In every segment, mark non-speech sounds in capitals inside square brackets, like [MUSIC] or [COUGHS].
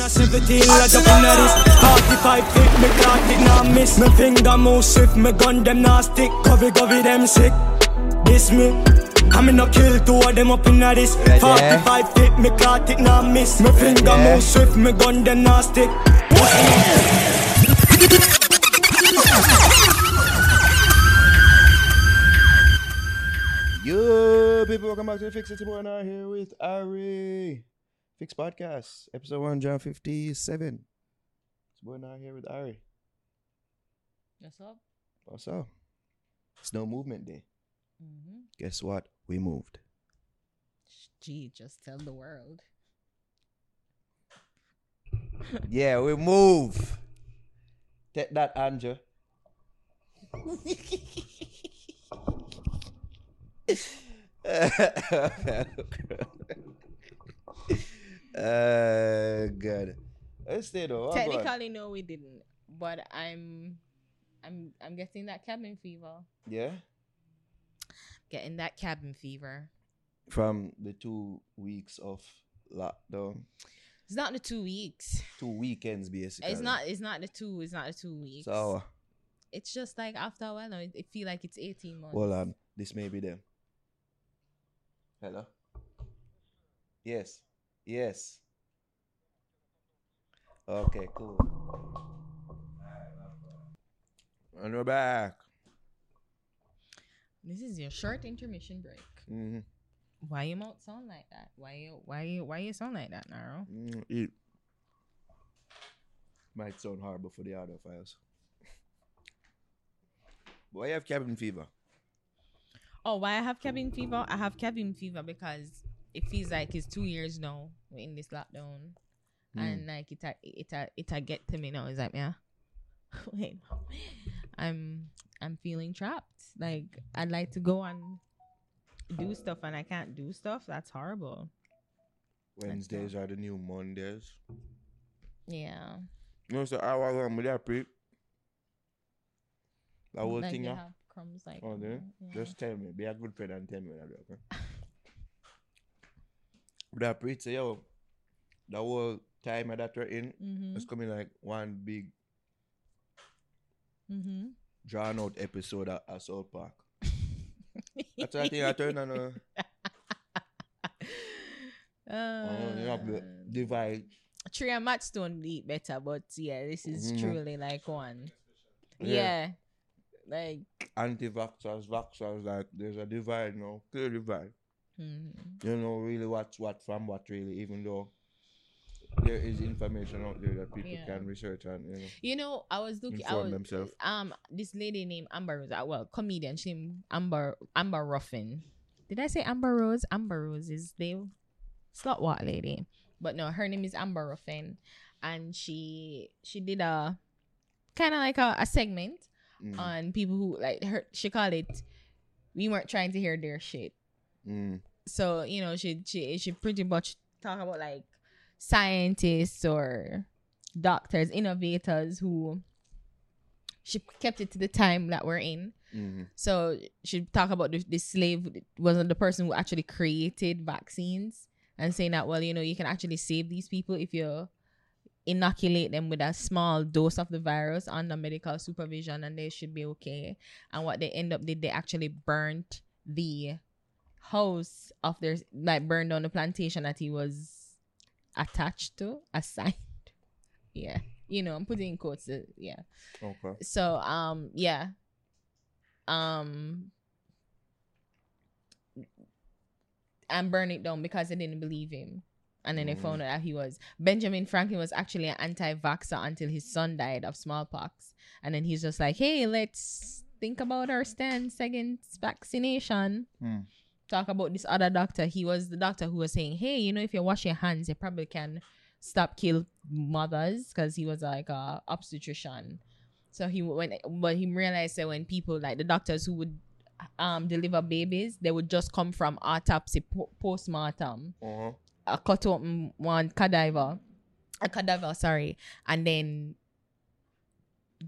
a 17, I jump in a this 45 feet, me clock it now miss Me finger move swift, me gun them now stick. Covey, covey them sick. This me. I me no kill two of them up in this. 45 eh? feet, me clock it now miss Me finger eh? move swift, me gun them now stick. Yo, people, welcome back to the Fix It Boy now here with Ari. Fix Podcast, episode 157. It's boy now here with Ari. What's up? What's up? It's no movement day. Mm-hmm. Guess what? We moved. Gee, just tell the world. Yeah, we move. Take that, Andrew. [LAUGHS] [LAUGHS] uh, good. Let's stay though. Technically, no, we didn't. But I'm, I'm, I'm getting that cabin fever. Yeah. Getting that cabin fever. From the two weeks of lockdown, It's not the two weeks. two weekends basically. It's not. It's not the two. It's not the two weeks. So, uh, it's just like after a while, it, it feel like it's eighteen months. hold on. This may be them. Hello. Yes. Yes. Okay. Cool. And we're back. This is your short intermission break. Mm-hmm. Why you mouth sound like that? Why you? Why you? Why you sound like that, Naro? Mm, it might sound horrible for the audio files. [LAUGHS] Why you have cabin fever? Oh, why I have cabin fever? I have cabin fever because it feels like it's two years now we're in this lockdown, Hmm. and like it a, it a, it a get to me now. It's like yeah, [LAUGHS] wait. I'm I'm feeling trapped. Like I'd like to go and do stuff and I can't do stuff. That's horrible. Wednesdays are the new Mondays. Yeah, You know, so I was on with that pre. That whole like thing, they yeah. have crumbs like Oh, there. yeah. Just tell me. Be a good friend and tell me that, okay? [LAUGHS] But that pre say, yo, the whole time that we're in, Mhm. it's coming like one big mm-hmm. drawn out episode at, South Park. [LAUGHS] That's why I think I turn on a [LAUGHS] oh, you have the Uh, divide. Trey and Matt Stone eat better, but yeah, this is Mhm. truly like one. Yeah. Yeah. Like Anti-vaxxers, vaxxers, like there's a divide now, clear divide. Mhm. You know really what's what from what really, even though there is information out there that people Yeah. can research and you know. you know, I was looking I was themselves. um this lady named Amber Rose, uh, well, comedian, she named Amber Amber Ruffin. Did I say Amber Rose? Amber Rose is the SlutWalk lady. But no, her name is Amber Ruffin. And she she did a kind of like a, a segment Mm, on people who like her she called it we weren't trying to hear their shit mm, so you know she she she pretty much talk about like scientists or doctors innovators who she kept it to the time that we're in. Mm, so she talk about the, the slave wasn't the person who actually created vaccines and saying that well you know you can actually save these people if you inoculate them with a small dose of the virus under medical supervision and they should be okay. And what they end up did they actually burnt the house of their like burned down the plantation that he was attached to assigned. [LAUGHS] Yeah. You know i'm putting in quotes uh, yeah. Okay. so um yeah. Um and burn it down because they didn't believe him. And then they Mm. found out that he was benjamin franklin was actually an anti-vaxxer until his son died of smallpox. And then he's just like hey let's think about our stance against vaccination. Hmm. Talk about this other doctor he was the doctor who was saying hey you know if you wash your hands you probably can stop kill mothers because he was like a obstetrician so he when but he realized that when people like the doctors who would um deliver babies they would just come from autopsy po- post-mortem Uh-huh. a cut open one cadaver a cadaver sorry and then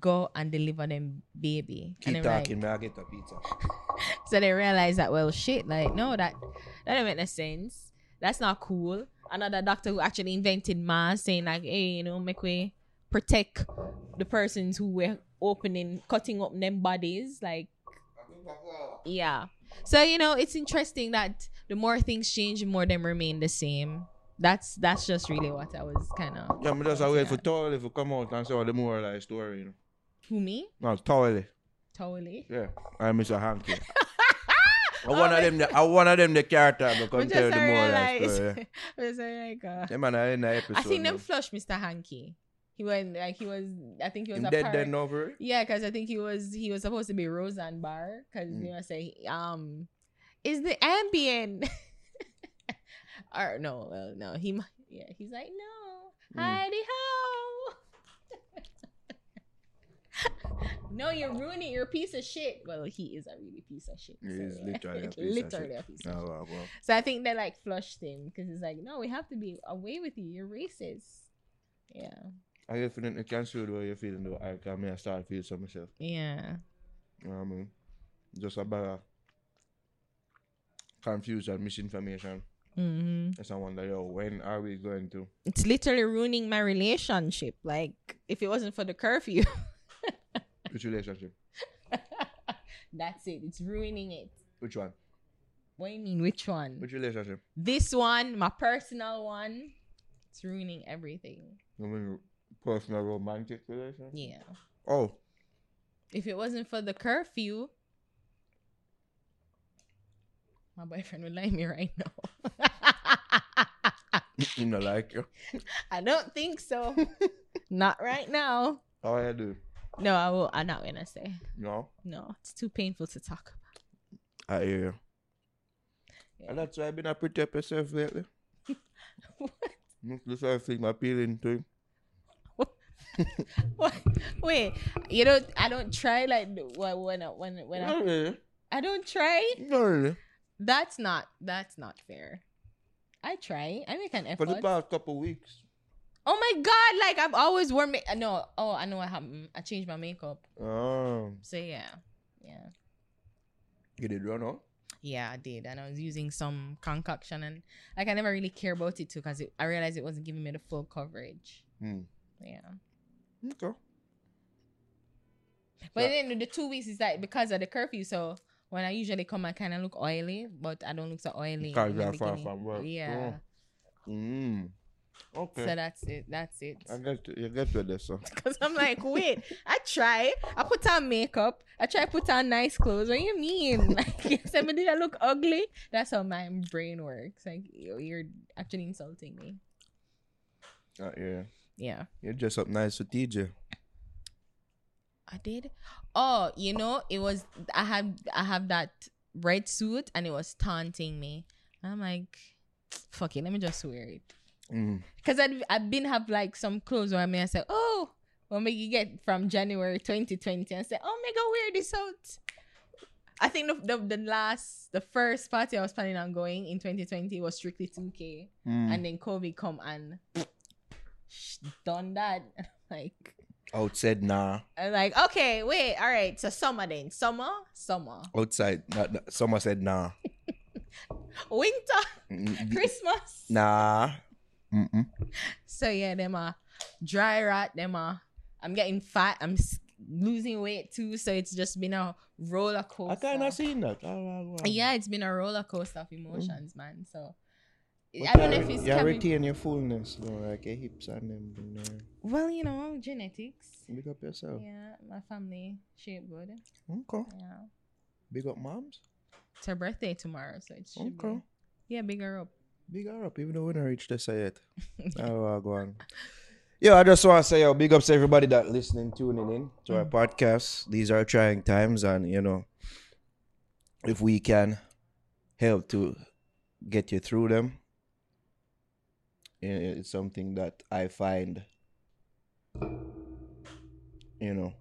go and deliver them baby Keep and they're like- talking, may I get a pizza? [LAUGHS] so they realize that well shit like no that that don't make no sense that's not cool another doctor who actually invented mass, saying like, hey, you know, make we protect the persons who were opening, cutting up them bodies, like yeah. So you know, it's interesting that the more things change, the more them remain the same. That's that's just really what I was kind of. Yeah, me just a wait for if to come out and say all the moral of the story, you know. Who me? No, Towley. Totally. Yeah. I'm Mr. Hankey. I one [LAUGHS] of them the, I one of them the character I come tell the the realized. story. I just [LAUGHS] like, uh, Them man the episode. I seen them flush Mr. Hankey. He went like he was. I think he was Him a dead part- then over. Yeah, because I think he was he was supposed to be Roseanne Barr because Mm. you know say um is the ambient [LAUGHS] or no well no he yeah he's like no Mm. Heidi ho no you're ruining you're a piece of shit well he is a really piece of shit He so, is yeah. literally [LAUGHS] a piece of shit. piece of Oh, shit well, well. so I think they like flushed him because it's like no we have to be away with you you're racist yeah I definitely can see the way you're feeling though. I mean, I started feeling some myself. yeah You know what I mean? Just about confused confusion, misinformation. hmm That's I wonder, yo, when are we going to? it's literally ruining my relationship. Like, if it wasn't for the curfew, [LAUGHS] Which relationship? [LAUGHS] that's it. It's ruining it. Which one? What do you mean, which one? Which relationship? This one, my personal one, it's ruining everything. I mean, personal romantic relationship? Yeah. Oh, If it wasn't for the curfew, my boyfriend would like me right now. [LAUGHS] [LAUGHS] you know, like you. I don't think so. Not right now. How I do? No, I will. I'm not gonna say. No, No, it's too painful to talk about. I hear you. about. And that's why I've been a pretty up yourself lately. [LAUGHS] That's why I think my feeling too. [LAUGHS] What? Wait, you don't. I don't try like when when I- when when Not I, really. I don't try. Not really. That's not that's not fair. I try. I make an effort. For the past couple weeks. Oh my god! Like I've always worn. Ma- no. Oh, I know what happened. I changed my makeup. Oh, So yeah, yeah, you did run out? yeah. I did, and I was using some concoction, and like I never really care about it too, because I realized it wasn't giving me the full coverage. Hmm. Yeah. Okay. But then the two weeks is like because of the curfew. So when I usually come, I kind of look oily, but I don't look so oily. Because in the you're far beginning. from work. Yeah. Mm. Okay. So that's it. That's it. I get to, you get to this, [LAUGHS] so. Because I'm like, wait, I try. I put on makeup. I try put on nice clothes. What do you mean? [LAUGHS] Like, you said did I look ugly? That's how my brain works. Like, yo, you're actually insulting me. Uh, yeah. Yeah. You dress up nice for TJ. I did. Oh, you know, it was I had I have that red suit and it was taunting me. I'm like, [TSK] fuck it, let me just wear it. Mm. Cause I'd I've been have like some clothes where I may I say, oh, well, make you get from January 2020 and say, oh, make go wear this out. I think the, the the last the first party I was planning on going in 2020 was strictly 2K, Mm. and then COVID come and done that. [LAUGHS] like Outside, nah. I'm like, okay, wait, all right, so summer then, summer, summer, Outside, nah, nah. someone said nah. [LAUGHS] winter, Mm, Christmas. Nah. Mm-mm. So yeah, them are dry rot. Them are. I'm getting fat. I'm losing weight too. So it's just been a roller coaster. I coaster. kind of seen that. Oh, Yeah, it's been a roller coaster of emotions, man. So But I don't know if it's you coming. retain your fullness, you know, like your hips and them. You know. Well, you know, genetics. Big up yourself. Yeah, my family shape good. Okay. Yeah, Big up moms. it's her birthday tomorrow, so it should Okay. be. Yeah, bigger up. Big her up, even though we don't reach this yet. oh, go on. Yo, I just want to say, yo, big ups to everybody that listening, tuning in to our mm. podcast. These are trying times, and you know, if we can help to get you through them, eh, it's something that I find, you know,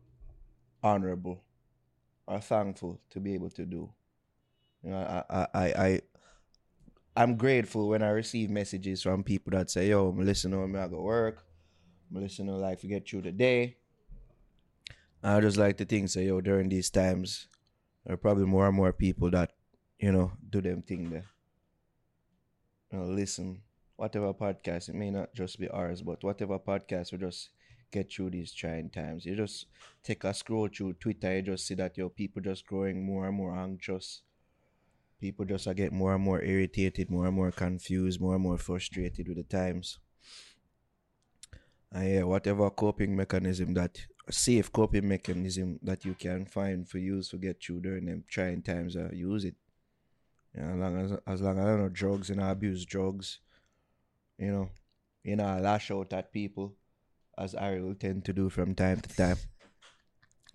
honorable or thankful to be able to do. You know, I, I, I I'm grateful when I receive messages from people that say, "Yo, I'm listening when I go work. I'm listening like to get through the day." I just like to think, say, "Yo, during these times, there are probably more and more people that, you know, do them thing there. You know, listen whatever podcast, it may not just be ours, but whatever podcast will just get through these trying times. You just take a scroll through Twitter, you just see that your people just growing more and more anxious. People just are getting more and more irritated, more and more confused, more and more frustrated with the times. And yeah, whatever coping mechanism that safe coping mechanism that you can find for use to get through during them trying times, uh, use it. You know, as long as as long as I don't know drugs and I abuse drugs, you know, you know, I lash out at people as I will tend to do from time to time,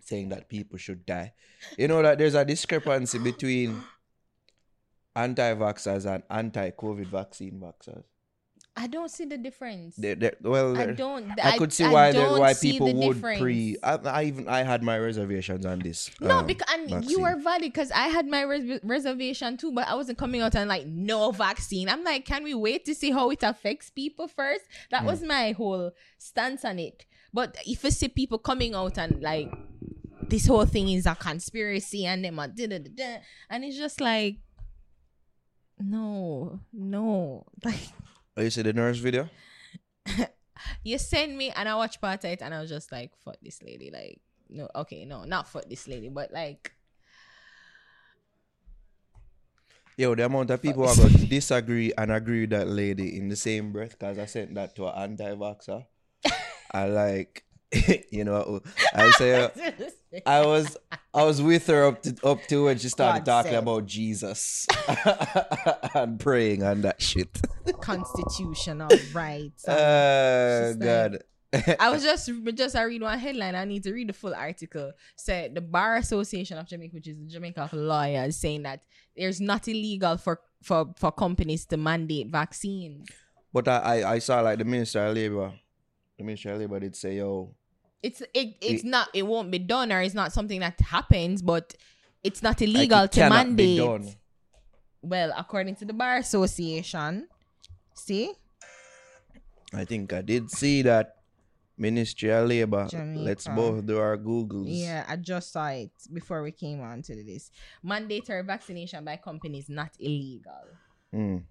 saying that people should die. You know that there's a discrepancy between anti-vaxxers and anti-COVID vaccine vaxxers. I don't see the difference. They, they, well, I don't. I could see I why why people would difference. pre. I, I even I had my reservations on this. No, um, because and you vaccine. are valid because I had my res- reservation too, but I wasn't coming out and like no vaccine. I'm like, can we wait to see how it affects people first? That Hmm. was my whole stance on it. But if you see people coming out and like this whole thing is a conspiracy and them are da da da, and it's just like, no, no, [LAUGHS] like Oh, you see the nurse video? you send me and I watch part of it and I was just like, fuck this lady. Like, no, okay, no, not fuck this lady, but like, Yo, the amount of people are going to disagree and agree with that lady in the same breath, because I sent that to an anti-vaxxer. [LAUGHS] I like, [LAUGHS] you know, I say uh, I was I was with her up to up to when she started God talking sake. about Jesus [LAUGHS] and praying and that shit. constitutional rights. Oh and- God. I was just just I read one headline. I need to read the full article. Said the Bar Association of Jamaica, which is the Jamaica of lawyers, saying that there's not illegal for for for companies to mandate vaccines. But I, I, I saw like the Minister of Labour. The Minister of Labour did say, yo, It's it it's It- not it won't be done or it's not something that happens, but it's not like, illegal it to mandate. done. Well, according to the Bar Association, see I think I did see that Ministry of Labour. Let's both do our Googles. Yeah, I just saw it before we came on to this. Mandatory vaccination by companies not illegal. Mm.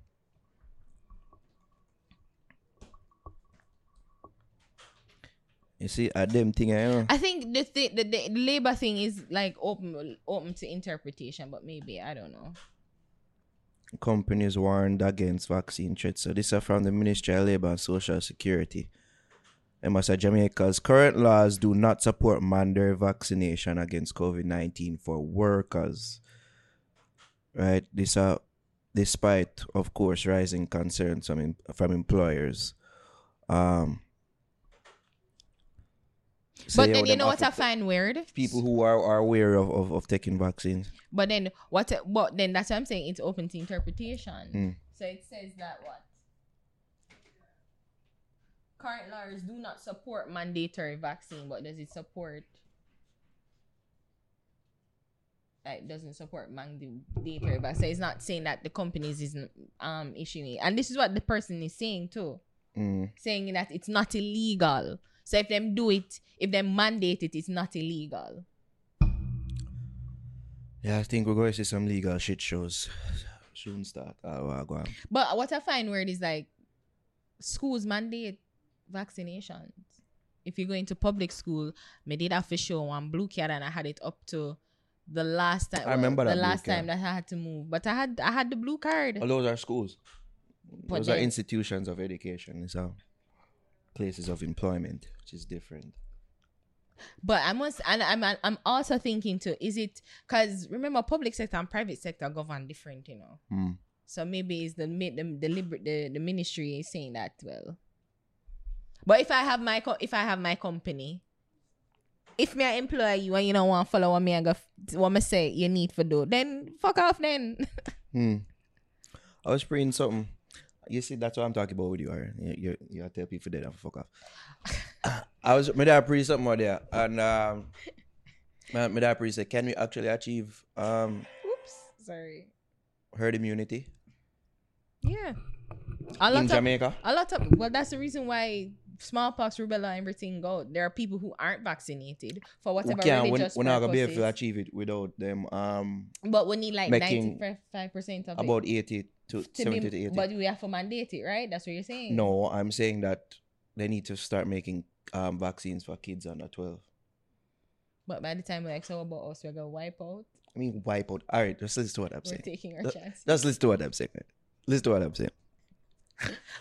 You see, a them thing, you know. I think the, thi- the the labor thing is like open open to interpretation, but maybe I don't know. companies warned against vaccine threats. So this is from the Ministry of Labour and Social Security. Said Jamaica's current laws do not support mandatory vaccination against COVID nineteen for workers. Right? This are despite of course rising concerns from from employers. Um but then you know what I find weird? people who are, are aware of, of, of taking vaccines. But then what? But then that's what I'm saying. It's open to interpretation. Mm. So it says that what current laws do not support mandatory vaccine, but does it support? Like doesn't support mandatory vaccine. So it's not saying that the companies isn't um issuing it, and this is what the person is saying too, Mm. saying that it's not illegal. So if them do it, if they mandate it, it's not illegal. Yeah, I think we're going to see some legal shit shows soon start. Go on. But what I find weird is like schools mandate vaccinations. If you go into public school, me did have to show one blue card and I had it up to the last time. I remember the last time that I had to move. But I had I had the blue card. Oh, those are schools. But those are institutions of education. Uh, places of employment, which is different. But I must and I'm I'm also thinking too, is it cause remember public sector and private sector govern different, you know. Mm. So maybe it's the the the, liber- the the ministry is saying that well. But if I have my co- if I have my company, if me I employ you and you don't want to follow what me I go what me say you need for do, then fuck off then. [LAUGHS] Hmm. I was praying something. You see, that's what I'm talking about with you, Aaron. You, you, you tell people that and fuck off. [COUGHS] I was, my dad pre something out there, and um, my, my dad pre said, "Can we actually achieve um Oops, sorry. herd immunity Yeah, a lot in of Jamaica?" a lot of well, that's the reason why smallpox, rubella, everything go. There are people who aren't vaccinated for We whatever can't. We're, we're not gonna be able to achieve it without them. Um, But we need like ninety five percent of about it. eighty to To 70 be, to 80. but we have to mandate it, right? That's what you're saying. No, I'm saying that they need to start making um, vaccines for kids under 12. But by the time we're like, so about us, we're gonna wipe out. I mean, wipe out. All right, just listen to what I'm We're saying. taking our chance. Just listen to what I'm saying. Listen to what I'm saying.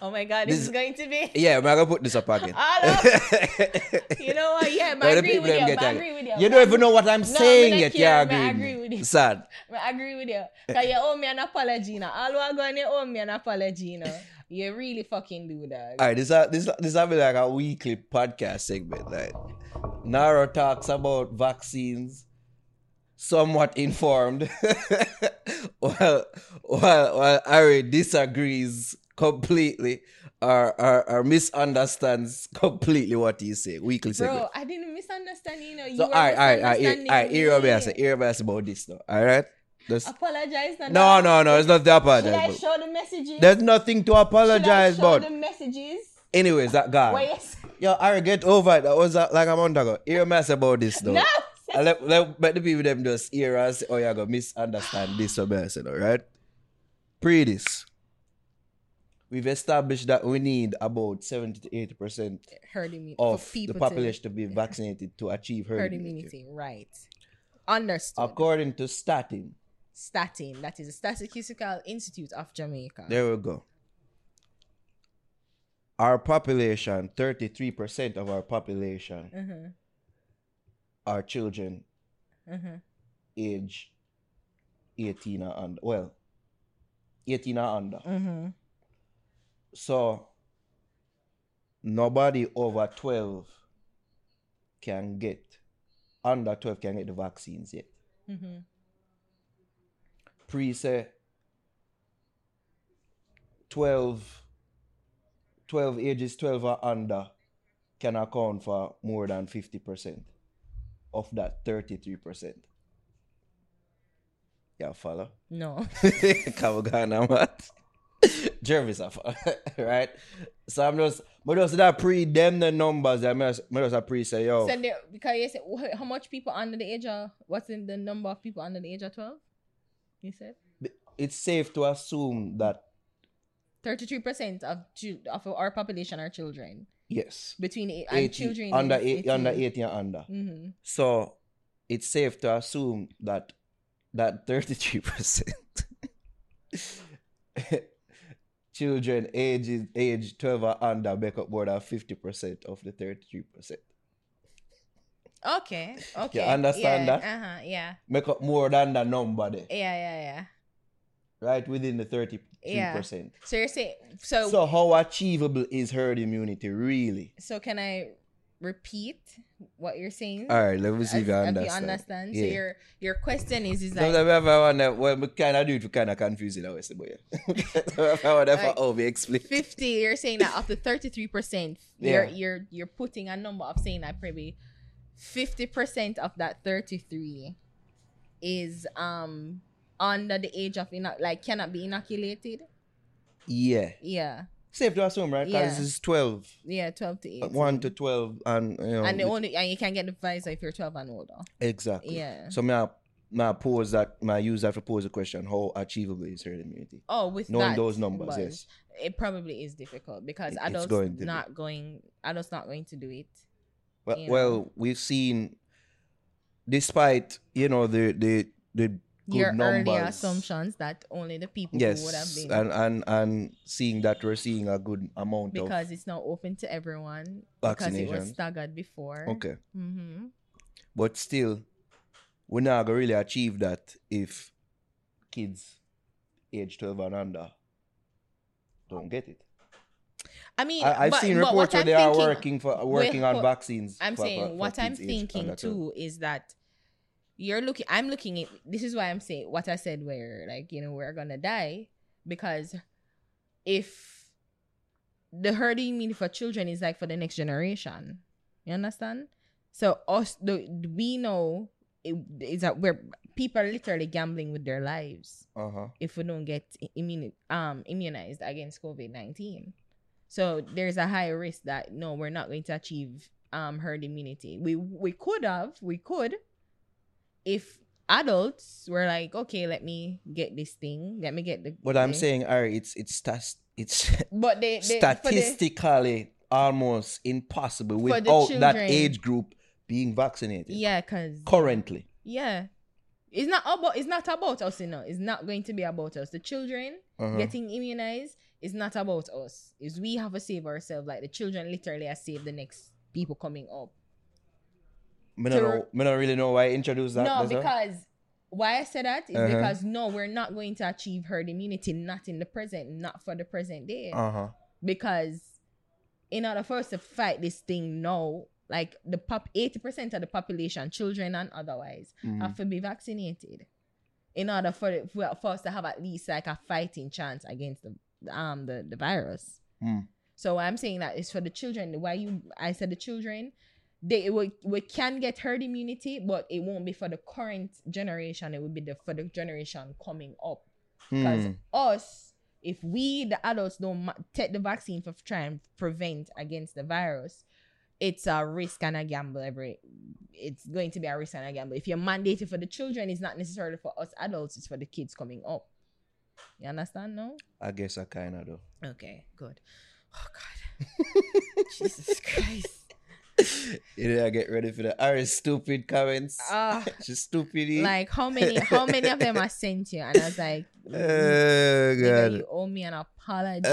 Oh my god, this, this- is going to be. [LAUGHS] Yeah, I'm gonna put this up again. [LAUGHS] You know what? Yeah, [LAUGHS] I agree with you. I agree with you. You don't even know what I'm No, saying yet. me I agree. with you. Sad. I agree with you. Cause you owe me an apology now. All we're going to owe me an apology now. You really fucking do that. All right, this is this this will be like a weekly podcast segment. Like Naro talks about vaccines, somewhat informed, while while while Ari disagrees completely or, or or misunderstands completely what he's saying. Weekly segment. Bro, I didn't misunderstand you know. You so all right, all right, all right, all right. Here what I say. Here what I say about this though. All right. Just, Apologize now. no, no, no. It's not the Should I apologize. show the messages? There's nothing to apologize Should I show about. the messages? Anyways, that guy. Yes. Yo, Ari, get over it. That was uh, like a month ago. Hear me about this though. No. I let, let, let the people them just hear us or you're gonna misunderstand this or me saying, alright? Pre this. We've established that we need about 70 to 80 percent Herd immunity. of the population to, be [LAUGHS] vaccinated to achieve herd, herd immunity. immunity. Right. Understood. According to Statin, Statin. That is the Statistical Institute of Jamaica. there we go. Our population, 33% of our population Mm-hmm. are children Mm-hmm. age 18 and. Well, 18 or under. Mm-hmm. So nobody over 12 can get under 12 can get the vaccines yet. Mm-hmm. Pre say 12 12 ages 12 or under can account for more than 50% of that 33%. Yeah, follow. No. [LAUGHS] Kawagana, what? Jervis, [LAUGHS] right? So I'm just, but just that pre them the numbers. I'm just, I'm just a pre say yo. So there, because you said how much people under the age of what's in the number of people under the age of twelve? You said It's safe to assume that thirty three percent of of our population are children yes, between eight and 80, children under eight, under 18 and under. Mm-hmm. So it's safe to assume that that 33% [LAUGHS] children ages age 12 or under make up more than 50% of the 33%. Okay. Okay. You understand yeah, that? Uh huh. Yeah. Make up more than the number there, Yeah. Yeah. Yeah. right? Within the 33%. Yeah. So you're saying. So, So how achievable is herd immunity really? So can I repeat what you're saying? All right, let me see if you understand. If you understand. So your your question is is Sometimes like I have wonder, well, we kind of do it to kind of confuse it, I was but yeah. I wonder if I oh, me explain. 50 you're saying that up to 33% you're you're you're putting a number of saying that probably 50% of that 33 is um under the age of ino- like cannot be inoculated Yeah. yeah Safe to assume, right? Because Yeah. it's 12. yeah 12 to 18 1 to 12. And, you know. and the only and you can get the Pfizer if you're 12 and older exactly. yeah So, may I, may I pose that, may I use that to pose a question how achievable is herd immunity? oh with Knowing those numbers, yes. it probably is difficult because It- adults going not going adults not going to do it well know. we've seen, despite, you know, the, the, the good your numbers. earlier assumptions that only the people Yes, who would have been and, and and seeing that we're seeing a good amount because it's now open to everyone because it was staggered before. okay, Mm-hmm. but still, we're not gonna really achieve that if kids age twelve and under don't get it. I mean, I, I've but- seen reports where they are working for working on vaccines. I'm for- saying for what I'm thinking too is that you're looking. I'm looking at this is why I'm saying what I said. Where like you know we're gonna die because if the herd immunity for children is like for the next generation, you understand? So us, the we know it, is that we're people are literally gambling with their lives. Uh-huh. if we don't get immuni- um immunized against COVID nineteen. So there's a high risk that no, we're not going to achieve um herd immunity. We we could have, we could, if adults were like, okay, let me get this thing. Let me get the. But I'm saying, Ari, it's it's stas- it's [LAUGHS] but they, they for the- statistically almost impossible without that age group being vaccinated. yeah, cause Currently. yeah, it's not about it's not about us, you know. It's not going to be about us. The children Uh-huh. getting immunized is not about us. Is we have to save ourselves. Like the children literally are save the next people coming up. Me don't, To- know, me don't really know why I introduced that. no, because why I said that is Uh-huh. because no, we're not going to achieve herd immunity, not in the present, not for the present day. Uh-huh. Because in order for us to fight this thing now, like the pop 80% of the population, children and otherwise, Mhm. have to be vaccinated. In order for, for for us to have at least like a fighting chance against the um the, the virus. Mm. So I'm saying that is for the children. Why you I said the children, they we, we can get herd immunity, but it won't be for the current generation. It will be the for the generation coming up. Because Hmm. us, if we the adults don't ma- take the vaccine for try and prevent against the virus, it's a risk and a gamble. Every it's going to be a risk and a gamble. If you're mandated for the children, it's not necessarily for us adults. It's for the kids coming up. You understand? No. I guess I kind of do. Okay. Good. Oh God. [LAUGHS] Jesus Christ. [LAUGHS] You know, I get ready for the Ari stupid comments. Ah. [LAUGHS] She's stupid. like how many [LAUGHS] how many of them I sent you? And I was like, oh, God. you owe me an apology.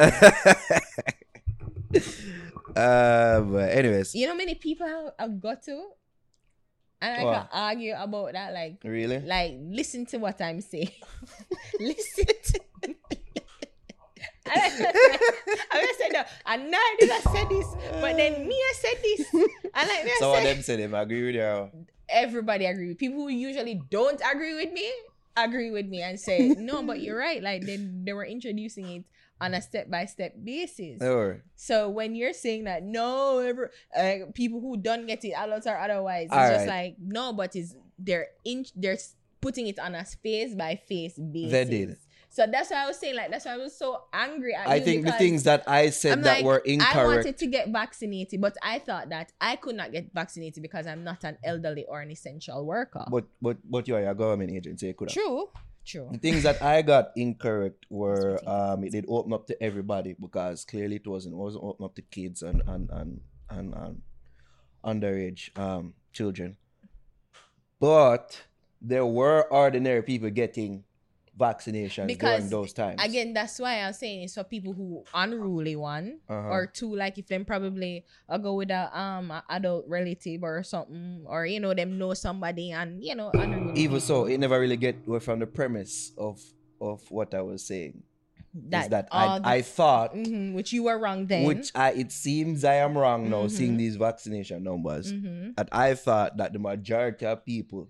uh, but anyways, you know many people I, I got to? And I can argue about that. Like, really? like listen to what I'm saying. listen to [LAUGHS] me. And I said, I said no, and now did I say this, but then me I said this, and like me I Some of them say them agree with you. everybody agree with people who usually don't agree with me agree with me and say [LAUGHS] no but you're right like they, they were introducing it on a step-by-step basis Don't so when you're saying that no ever uh, people who don't get it adults or otherwise it's just right. like no but it's they're in they're putting it on a face by face basis They did. So that's why i was saying like that's why i was so angry at I you think the things that I said I'm that like, were incorrect. I wanted to get vaccinated, but I thought that I could not get vaccinated because I'm not an elderly or an essential worker. But but but you are a government agency. You could have. true, true. The things that I got incorrect [LAUGHS] were um it did open up to everybody because clearly it wasn't it wasn't open up to kids and and and and, and underage um children. But there were ordinary people getting vaccinations Because, during those times. Again, that's why I'm saying it's for people who unruly one Uh-huh. or two, like if them probably uh, go with a um a adult relative or something, or you know them know somebody and you know unruly. Even so, it never really get away from the premise of of what I was saying. is that I the- I thought Mhm, which you were wrong then. which I it seems I am wrong now seeing Mhm. these vaccination numbers. Mhm. that I thought that the majority of people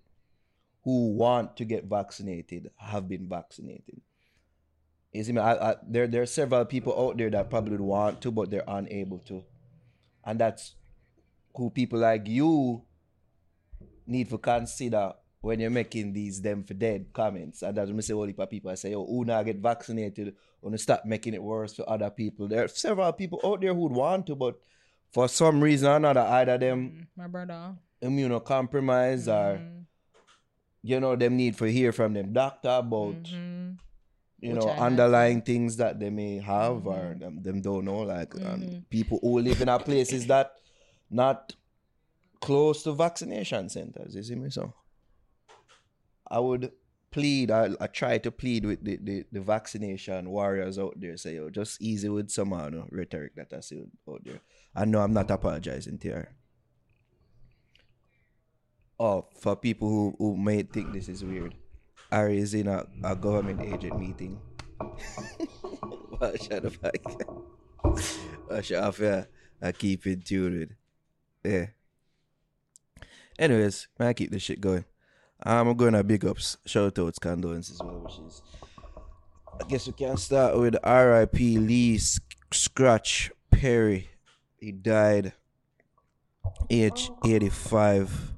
who want to get vaccinated have been vaccinated. You see? I, I, there, there are several people out there that probably want to, but they're unable to, and that's who people like you need to consider when you're making these them for dead comments. And that's when I say all the people I say, "Oh, who now get vaccinated? Want to stop making it worse for other people?" There are several people out there who'd want to, but for some reason or another, either them Mm, my brother. immunocompromised or Mhm, you know them need to hear from them doctor about mhm. you Which know I underlying things that they may have or Mhm. them, them don't know like um, Mhm. people who live in our places that not close to vaccination centers you see me so i would plead i, I try to plead with the, the, the vaccination warriors out there say yo just easy with some uh, no, rhetoric that i see out there i know i'm not apologizing to her oh for people who, who may think this is weird Ari is in a, a government agent meeting. [LAUGHS] well, shut the. I shut off here. I keep in tune with. Yeah. Anyways, man, I keep this shit going. I'm going to big ups, shout outs, condolences, well wishes. I guess we can start with R.I.P. Lee Sc- Scratch Perry. He died age 85.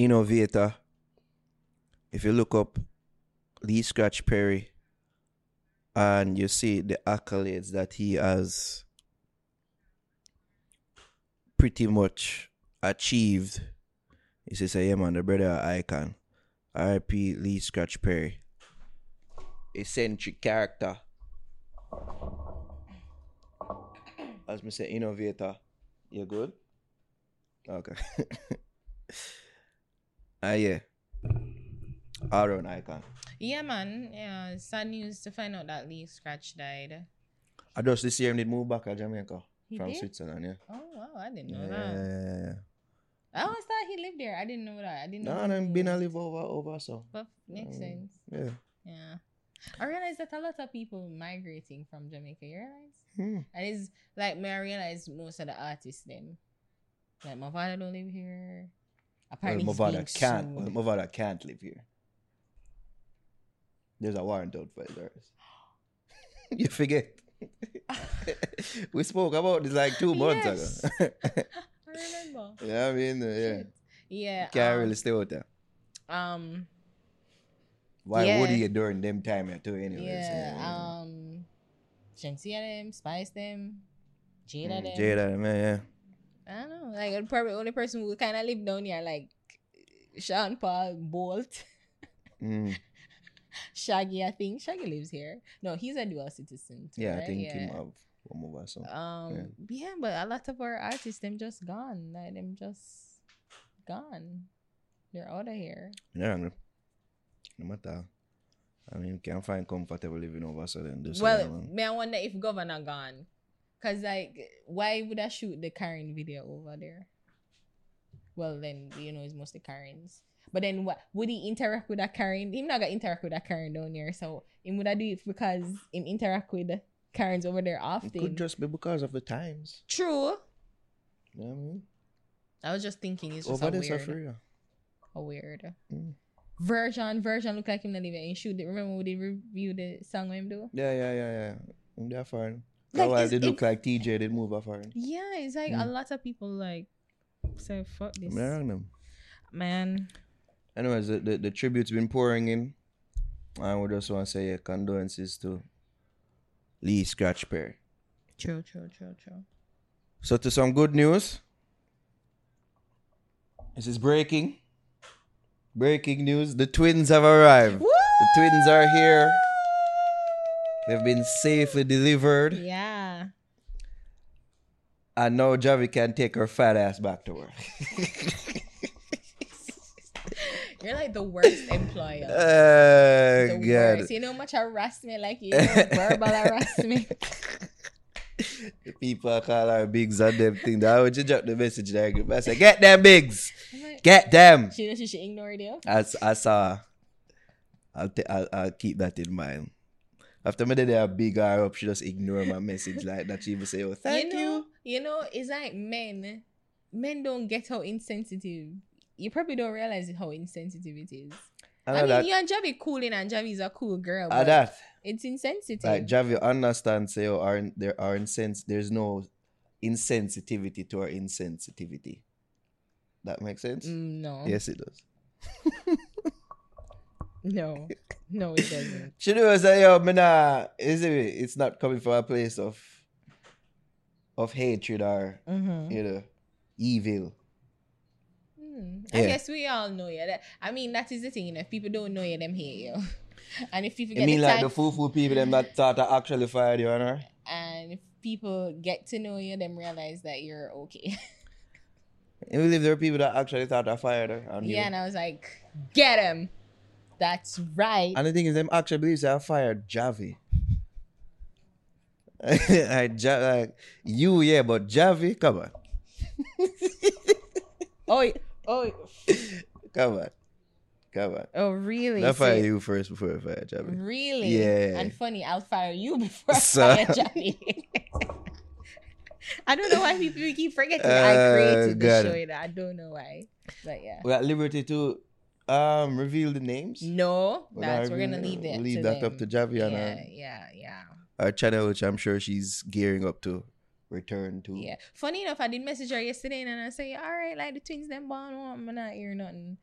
Innovator if you look up Lee Scratch Perry and you see the accolades that he has pretty much achieved, you say, say, yeah, man, the brother icon. R.I.P. Lee Scratch Perry. Eccentric character. As say, innovator. You good? Okay. [LAUGHS] Ah yeah. All round icon. Yeah, man. Yeah, sad news to find out that Lee Scratch died. I just this year him did move back to Jamaica He from did? Switzerland, yeah. Oh wow, I didn't know Yeah, that. yeah, yeah. I always thought he lived there. I didn't know that. I didn't know. No, he I'm been a live over over so. But makes Mm. sense. Yeah. Yeah. I realized that a lot of people migrating from Jamaica. You realize? Hmm. And it's like me I realize most of the artists them. Like Mavado don't live here. Well, Apparently he's being can't well, Mavado can't live here. There's a warrant out for his [GASPS] you forget. [LAUGHS] we spoke about this like two months ago. [LAUGHS] I remember. yeah, I mean, uh, yeah. Yeah. Can't um, really stay out there. um Why yeah. would he during them time too anyways? yeah, um Shenseea them, Spice them, Jada Mm, them. Jada, man, yeah. I don't know. Like probably only person who kinda live down here like Sean Paul Bolt. Mm. [LAUGHS] Shaggy, I think. Shaggy lives here. No, he's a dual citizen. Too, Yeah, I think yeah. him have one more so. Um, yeah. but a lot of our artists, them just gone. Like them just gone. They're out of here. Yeah, no no matter. I mean, can't find comfortable living over so then well, man. I wonder if Govana gone, cause like, why would I shoot the Karen video over there? Well, then you know it's mostly Karens. But then what would he interact with a Karen? Him not gonna interact with a Karen down here, so him would I do it because him interact with the Karens over there often. It could just be because of the times. True. You know what I mean? I was just thinking it's just Over a weird, a weird. Mm. Version, version look like him not even in shoot. it. Remember when they review the song with him do? Yeah, yeah, yeah, yeah. I'm there foreign. Like, while it's- they look like TJ, they move off foreign. Yeah, it's like a Mm. lot of people like say fuck this I'm there on them. man. Anyways, the, the, the tribute's been pouring in. And we just want to say yeah, condolences to Lee Scratch Perry. True, true, true, true. So to some good news. This is breaking. Breaking news. The twins have arrived. The twins are here. They've been safely delivered. Yeah. And now Javi can take her fat ass back to work. [LAUGHS] You're like the worst employer. Oh, the God. worst. You know how much harassment, like you know, verbal harassment. The [LAUGHS] people call her bigs on them thing. That would you drop the message there? I say, get them bigs. Like, Get them. she she she ignored you. I, I saw. I'll, t- I'll I'll keep that in mind. After me, they are big her up. She just ignore my message like that. She even say, "Oh, thank you you." know, you know, it's like men. Men don't get how insensitive. You probably don't realize how insensitive it is. I I, mean, that. you and Javi cooling, and Javi's a cool girl, I but that. it's insensitive. Like Javi understand. Say, oh, aren't there are insens. There's no insensitivity to our insensitivity. That makes sense. Mm, no, Yes, it does. [LAUGHS] no, no, it doesn't. [LAUGHS] She knows that yo, me nah, is it? It's not coming from a place of of hatred or Mm-hmm. you know evil. Hmm. I Yeah. guess we all know you. That, I mean, that is the thing. You know, if people don't know you, them hate you. [LAUGHS] and if people You mean the like the foo foo people them that thought I actually fired you her? and if people get to know you, them realize that you're okay. [LAUGHS] You believe there are people that actually thought I fired her on you? yeah, and I was like, get him. That's right. And the thing is, them actually believes I fired Javi. [LAUGHS] ja- like, you, yeah, but Javi, come on. [LAUGHS] oh, oh, Come on. Come on. oh, really? I So- fire you first before I fire Javi. Really? Yeah. And funny, I'll fire you before I So- fire Johnny. [LAUGHS] I don't know why people keep forgetting I Uh, created the show. I don't know why. But yeah. We're at liberty to um reveal the names. No, We're that's we're gonna leave that. we'll leave to that them. up to Javiana. yeah, uh, yeah, yeah, our channel, which I'm sure she's gearing up to return to. yeah. Funny enough, I did message her yesterday and I say, "All right, like the twins them born, oh, I'm not hear nothing."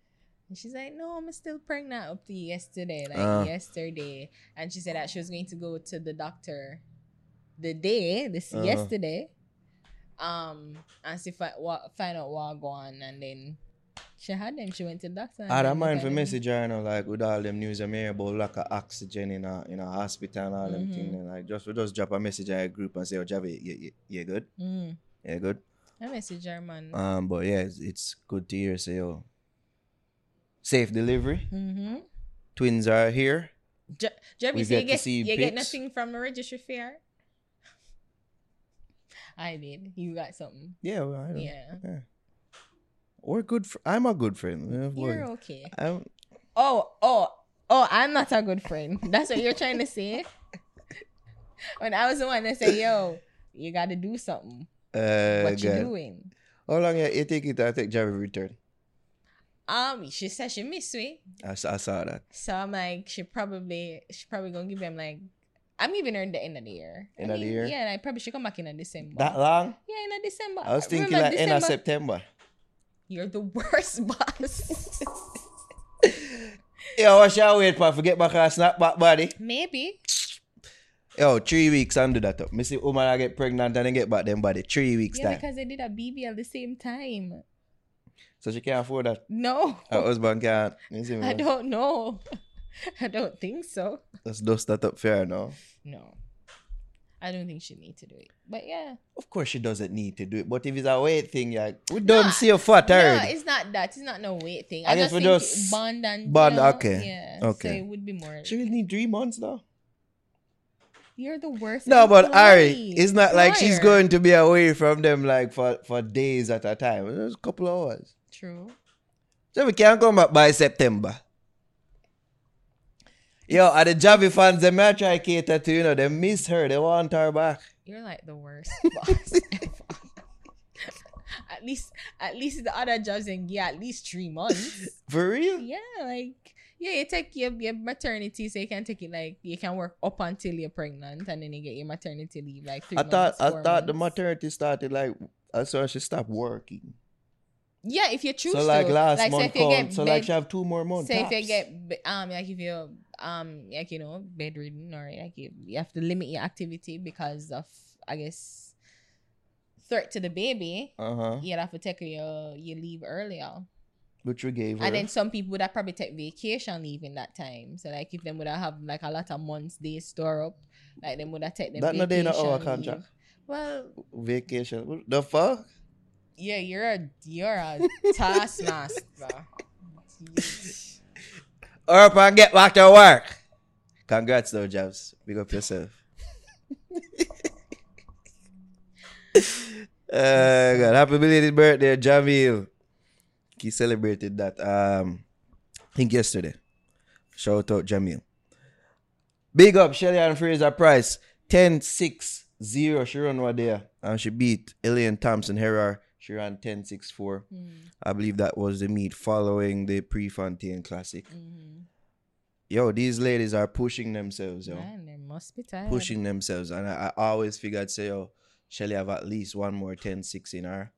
And she's like, "No, I'm still pregnant up to yesterday, like Uh. yesterday." And she said that she was going to go to the doctor the day this Uh-huh. yesterday, um, and see fi- wa- find out what go on, and then She had them. She went to the doctor. I don't mind for message her, you know, like with all them news I'm hearing about lack of oxygen in a in a hospital and all them Mhm. things. And like just we just drop a message in a group and say, Oh Javi, you, you, you good? Mm. You good? I message her, man. Um but yeah, it's, it's good to hear say oh safe delivery. mm-hmm. Twins are here. J- We so you get, you get nothing from the registry fair? [LAUGHS] I did. You got something. Yeah, well, I know. Yeah. We're good fr- I'm a good friend. You're okay. I'm, Oh, oh, oh, I'm not a good friend. That's what you're trying to say? [LAUGHS] when I was the one that say, yo, you got to do something. uh, what you doing? How long you, you take it to take Javi return? Um, she said she missed me. I saw that. So I'm like, she probably, she probably gonna give him like, I'm giving her in the end of the year. I End of the year? Yeah, and I probably should come back in a December. That long? yeah, in a December. I was thinking Remember like end of September. You're the worst [LAUGHS] boss. [LAUGHS] Yo, what shall I wait for? Forget back snap back body. Maybe. Yo, three weeks under that up. Missy woman I get pregnant and then get back them body. Three weeks Yeah, time. because they did a BB at the same time. So she can't afford that. No, Her husband can't. You see me? I don't know. [LAUGHS] I don't think so. Let's dust that up fair now. No. I don't think she need to do it. But yeah. Of course she doesn't need to do it. But if it's a weight thing, yeah, we don't No, see your fat No, it's not that. It's not no weight thing. I I, guess just we think just- bond and bond, you know, okay, Yeah. okay. So it would be more. She will need three months though. You're the worst. No, but Ari, it's not like she's going to be away from them like for, for days at a time. It's a couple of hours. True. So we can't come back by September. Yo, are the Javi fans, they may try cater to, you know, they miss her. They want her back. You're like the worst [LAUGHS] boss ever. at least, at least the other jobs can get at least three months. [LAUGHS] For real? Yeah, like yeah, you take your, your maternity, so you can take it like you can work up until you're pregnant, and then you get your maternity leave like three I thought months. I thought the maternity started like as she stopped working. Yeah, if you choose So like to. last like, so month you get so bed, like she have two more months. so if you tops. get um like if you um like you know bedridden or like you, you have to limit your activity because of I guess threat to the baby, uh-huh. you'd have to take your your leave earlier. Which we gave her. And then some people would have probably take vacation leave in that time. So like if them would have like a lot of months days store up, like them would have take them that not vacation in our leave. contract. Well, Vacation. The fuck? yeah, you're a you're a [LAUGHS] taskmaster. [LAUGHS] Up and get back to work. Congrats though, Jabs. Big up yourself. uh, God, happy belated birthday, Jamil. He celebrated that um I think yesterday. Shout out Jamil. Big up Shelly-Ann Fraser-Pryce. 10-6-0. She run over there. And she beat Elaine Thompson-Herah. She ran 10-6-4. Mm, I believe that was the meet following the Prefontaine Classic. mhm. Yo, these ladies are pushing themselves, yo. Man, they must be tired. Pushing themselves. And I, I always figured, say, yo, Shelly have at least one more 10 6 in her.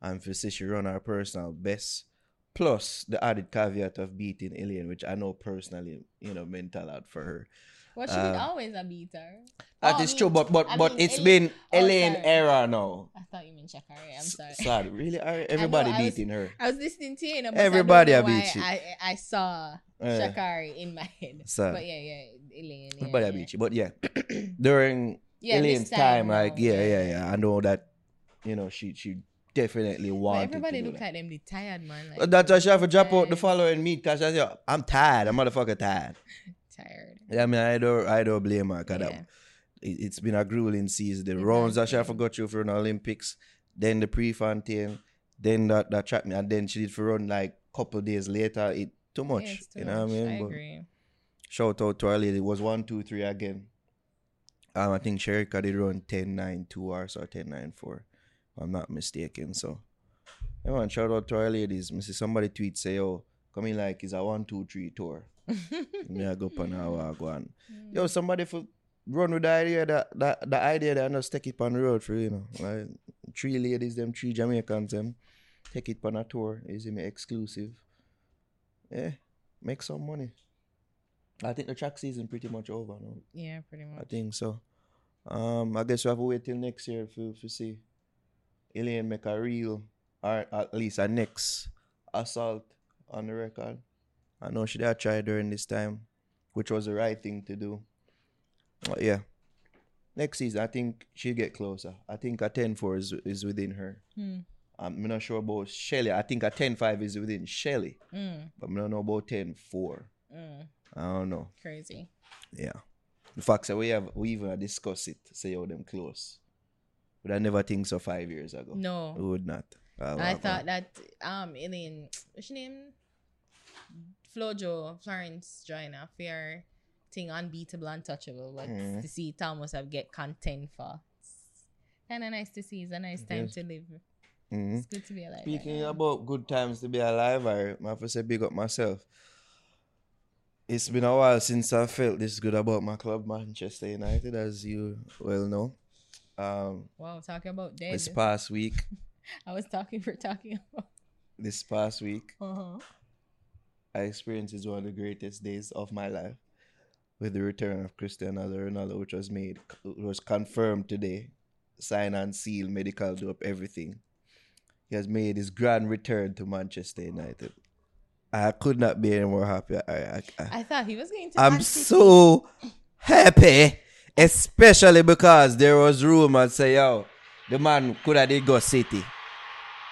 And for say she run her personal best. Plus the added caveat of beating Elaine, which I know personally, you know, meant a lot for her. Well, she did Uh, always a beater. That Oh, I mean- true, but but I but mean, it's Elaine- been oh, Elaine sorry. era now. I thought you meant Shericka. I'm S- sorry. Sad. Really? [LAUGHS] Everybody I was- beating her. I was listening to you, know, but Everybody I, beat you. I, I saw Eh. Shericka in my head. Sad. But yeah, yeah, Elaine. Yeah, Everybody yeah. beat you. But yeah, [CLEARS THROAT] during Yeah, Elaine's this time, like yeah, yeah, yeah. I know that you know she she definitely wanted everybody look that. like them, they tired, man. Like, That's why she have to drop out the following meet because I said, I'm tired. I'm motherfucker tired. [LAUGHS] Tired. Yeah, I mean, I don't, I don't blame her because Yeah. it, it's been a grueling season. The It rounds has that she to been. for an Olympics, then the Prefontaine, then that, that track, me, and then she did for run like couple days later. It too much. Yeah, too you know much. what I mean? I But agree. Shout out to our lady. It was one, two, three again. Um, I think Shericka did run 10 9 2 hours or 10 9 4. If I'm not mistaken. So, everyone, shout out to our ladies. See somebody tweet say, yo, coming like it's a one, two, three tour. [LAUGHS] Me I go up on on. Yo, somebody for run with the idea that, that the idea that I just take it on the road for you know. Like three ladies, them three Jamaicans, them take it on a tour. Is me exclusive. Yeah, make some money. I think the track season pretty much over now. yeah, pretty much. I think so. Um, I guess we have to wait till next year to, to see Elaine make a real, or at least a next assault on the record. I know she did try during this time, which was the right thing to do. But yeah. Next season, I think she'll get closer. I think a 10 4 is, is within her. Hmm. I'm not sure about Shelly. I think a 10 5 is within Shelly, Mm, but I don't know about 10 4. mm, I don't know. crazy. Yeah. The fact that we have we even discussed it, say how them close. But I never think so five years ago. No. We would not. I uh, thought that um Elaine what's her name? Flojo Florence Joyner fair thing unbeatable untouchable but Mhm. to see Thomas have get content for kinda nice to see. It's a nice time Yes. to live. mhm. It's good to be alive. Speaking now. about good times to be alive, I I have to say big up myself. It's been a while since I felt this good about my club, Manchester United, as you well know. Um, Wow, talking about dead. this past week, [LAUGHS] I was talking for talking about this past week, uh-huh. I experienced is one of the greatest days of my life with the return of Cristiano Ronaldo, which was made, was confirmed today, sign and seal, medical dope, everything. He has made his grand return to Manchester United. I could not be any more happy. I, I, I, I thought he was going to I'm so happy, especially because there was rumors say, yo, the man could have did go City.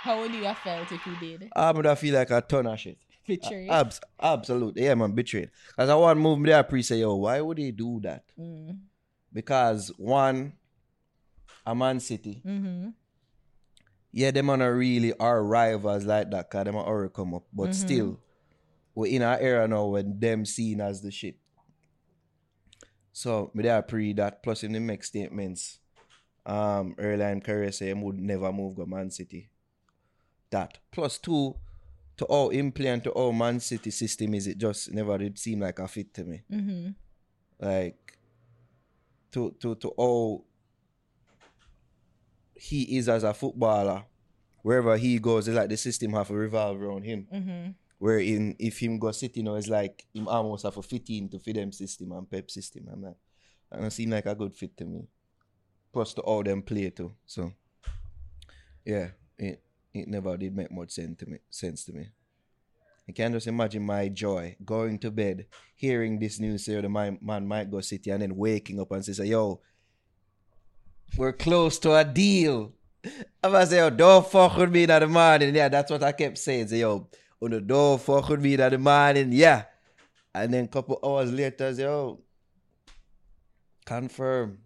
How would you have felt if he did? I would have feel like a ton of shit. Betrayed. Abs- absolutely. Yeah, man, betrayed. Because I want to move there pre say, yo, why would he do that? Mm. Because one, a Man City. Mm-hmm. Yeah, them are not really our rivals like that because them are already come up. But still, we're in an era now when them seen as the shit. So, me there pre that. Plus, in the make statements, um, earlier in career say him would never move go Man City. That. Plus, two, to all him play and to all Man City system is it just never did seem like a fit to me. Mm-hmm. Like, to, to, to all he is as a footballer, wherever he goes, it's like the system have to revolve around him. Mm-hmm. Wherein if him go City now, it's like him almost have a fit in to fit them system and Pep system. I'm like, and it seem like a good fit to me. Plus to all them play too. So yeah, it it never did make much sense to me sense to me. I can just imagine my joy going to bed, hearing this news say the man, man might go City and then waking up and say, yo, we're close to a deal. I was say, yo, don't fuck with me in the morning. Yeah, that's what I kept saying. Say, yo, oh, on the door, fuck with me in the morning. Yeah. And then a couple hours later, say, yo, confirm.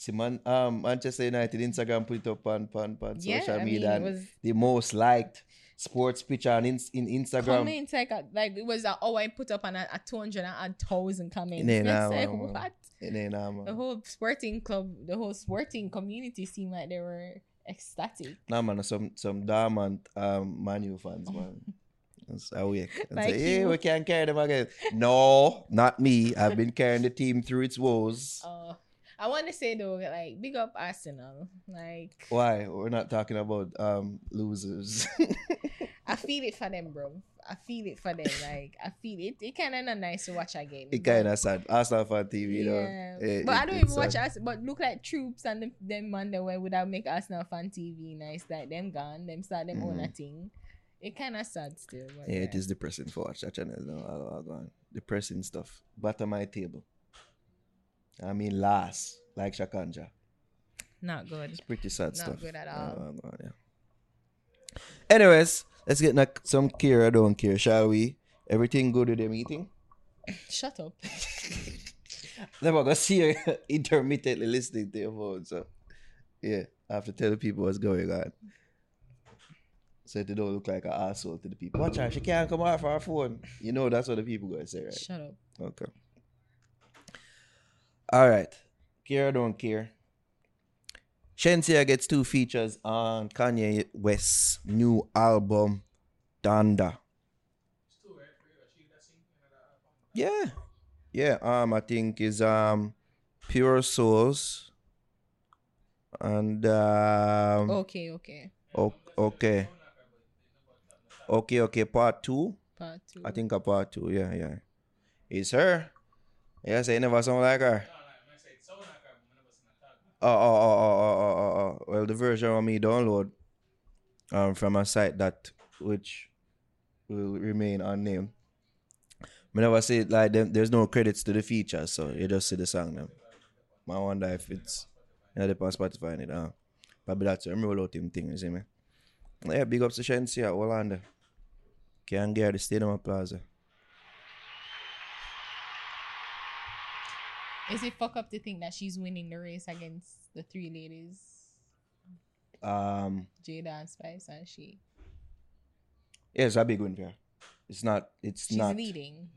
See, man, um, Manchester United Instagram put it up on, on, on Yeah, social I mean, media. and was- the most liked sports picture on in, in Instagram. Comments like uh, like it was uh, oh I put up on a, a two hundred and a thousand comments. Nah, It's nah, like man, what? And then, um, The whole sporting club, the whole sporting community seemed like they were ecstatic. Nah, man, some some dormant um Manu fans, man. It's [LAUGHS] awake. And Like say, hey, you. we can't carry them again. No, not me. I've been carrying the team through its woes. Uh, I want to say though, like big up Arsenal. Like Why? We're not talking about um losers. [LAUGHS] I feel it for them, bro. I feel it for them. Like I feel it. It kind of not nice to watch again. it kind of sad. Arsenal fan TV, though. Yeah, Eh, but I don't even watch us. But look like troops and them, them man the way would have make Arsenal fan TV nice. Like them gone, them start them own a thing. It kind of sad still. Mm-hmm. Yeah, it is depressing for watch that channel. No, I'll, I'll go on. Depressing stuff. Bottom my table. I mean, last, like Shakanja. not good. It's pretty sad Not stuff. good at all. I'll yeah. Anyways, let's get like some care I don't care, shall we? Everything good with the meeting? Shut up. [LAUGHS] Then we're gonna see you [LAUGHS] intermittently listening to your phone, so yeah, I have to tell the people what's going on. So they don't look like an asshole to the people. Watch her, she can't come off her phone. You know that's what the people gonna say, right? Shut up. Okay. All right. Care or don't care. Shenseea gets two features on Kanye West's new album, Donda. Yeah. Yeah, um, I think is um Pure Souls. And um Okay, okay. o- okay. Okay, okay, part two. Part two. I think a part two, yeah, yeah. It's her. Yeah, say never sound like her. Oh, oh, oh, oh, oh, oh, oh, oh. Well, the version of me download um from a site that which will remain unnamed. I never say it like them. There's no credits to the features, so you just see the song them. I wonder if it's yeah, they on Spotify and it. Uh, probably that's a roll out him thing, you see me. Yeah, big ups to Shenseea, Orlando. Can't get the Stadium Plaza. Is it fuck up to think that she's winning the race against the three ladies, Um, Jada and Spice, and she? yeah, it's a big win for her. It's not. It's She's not. leading.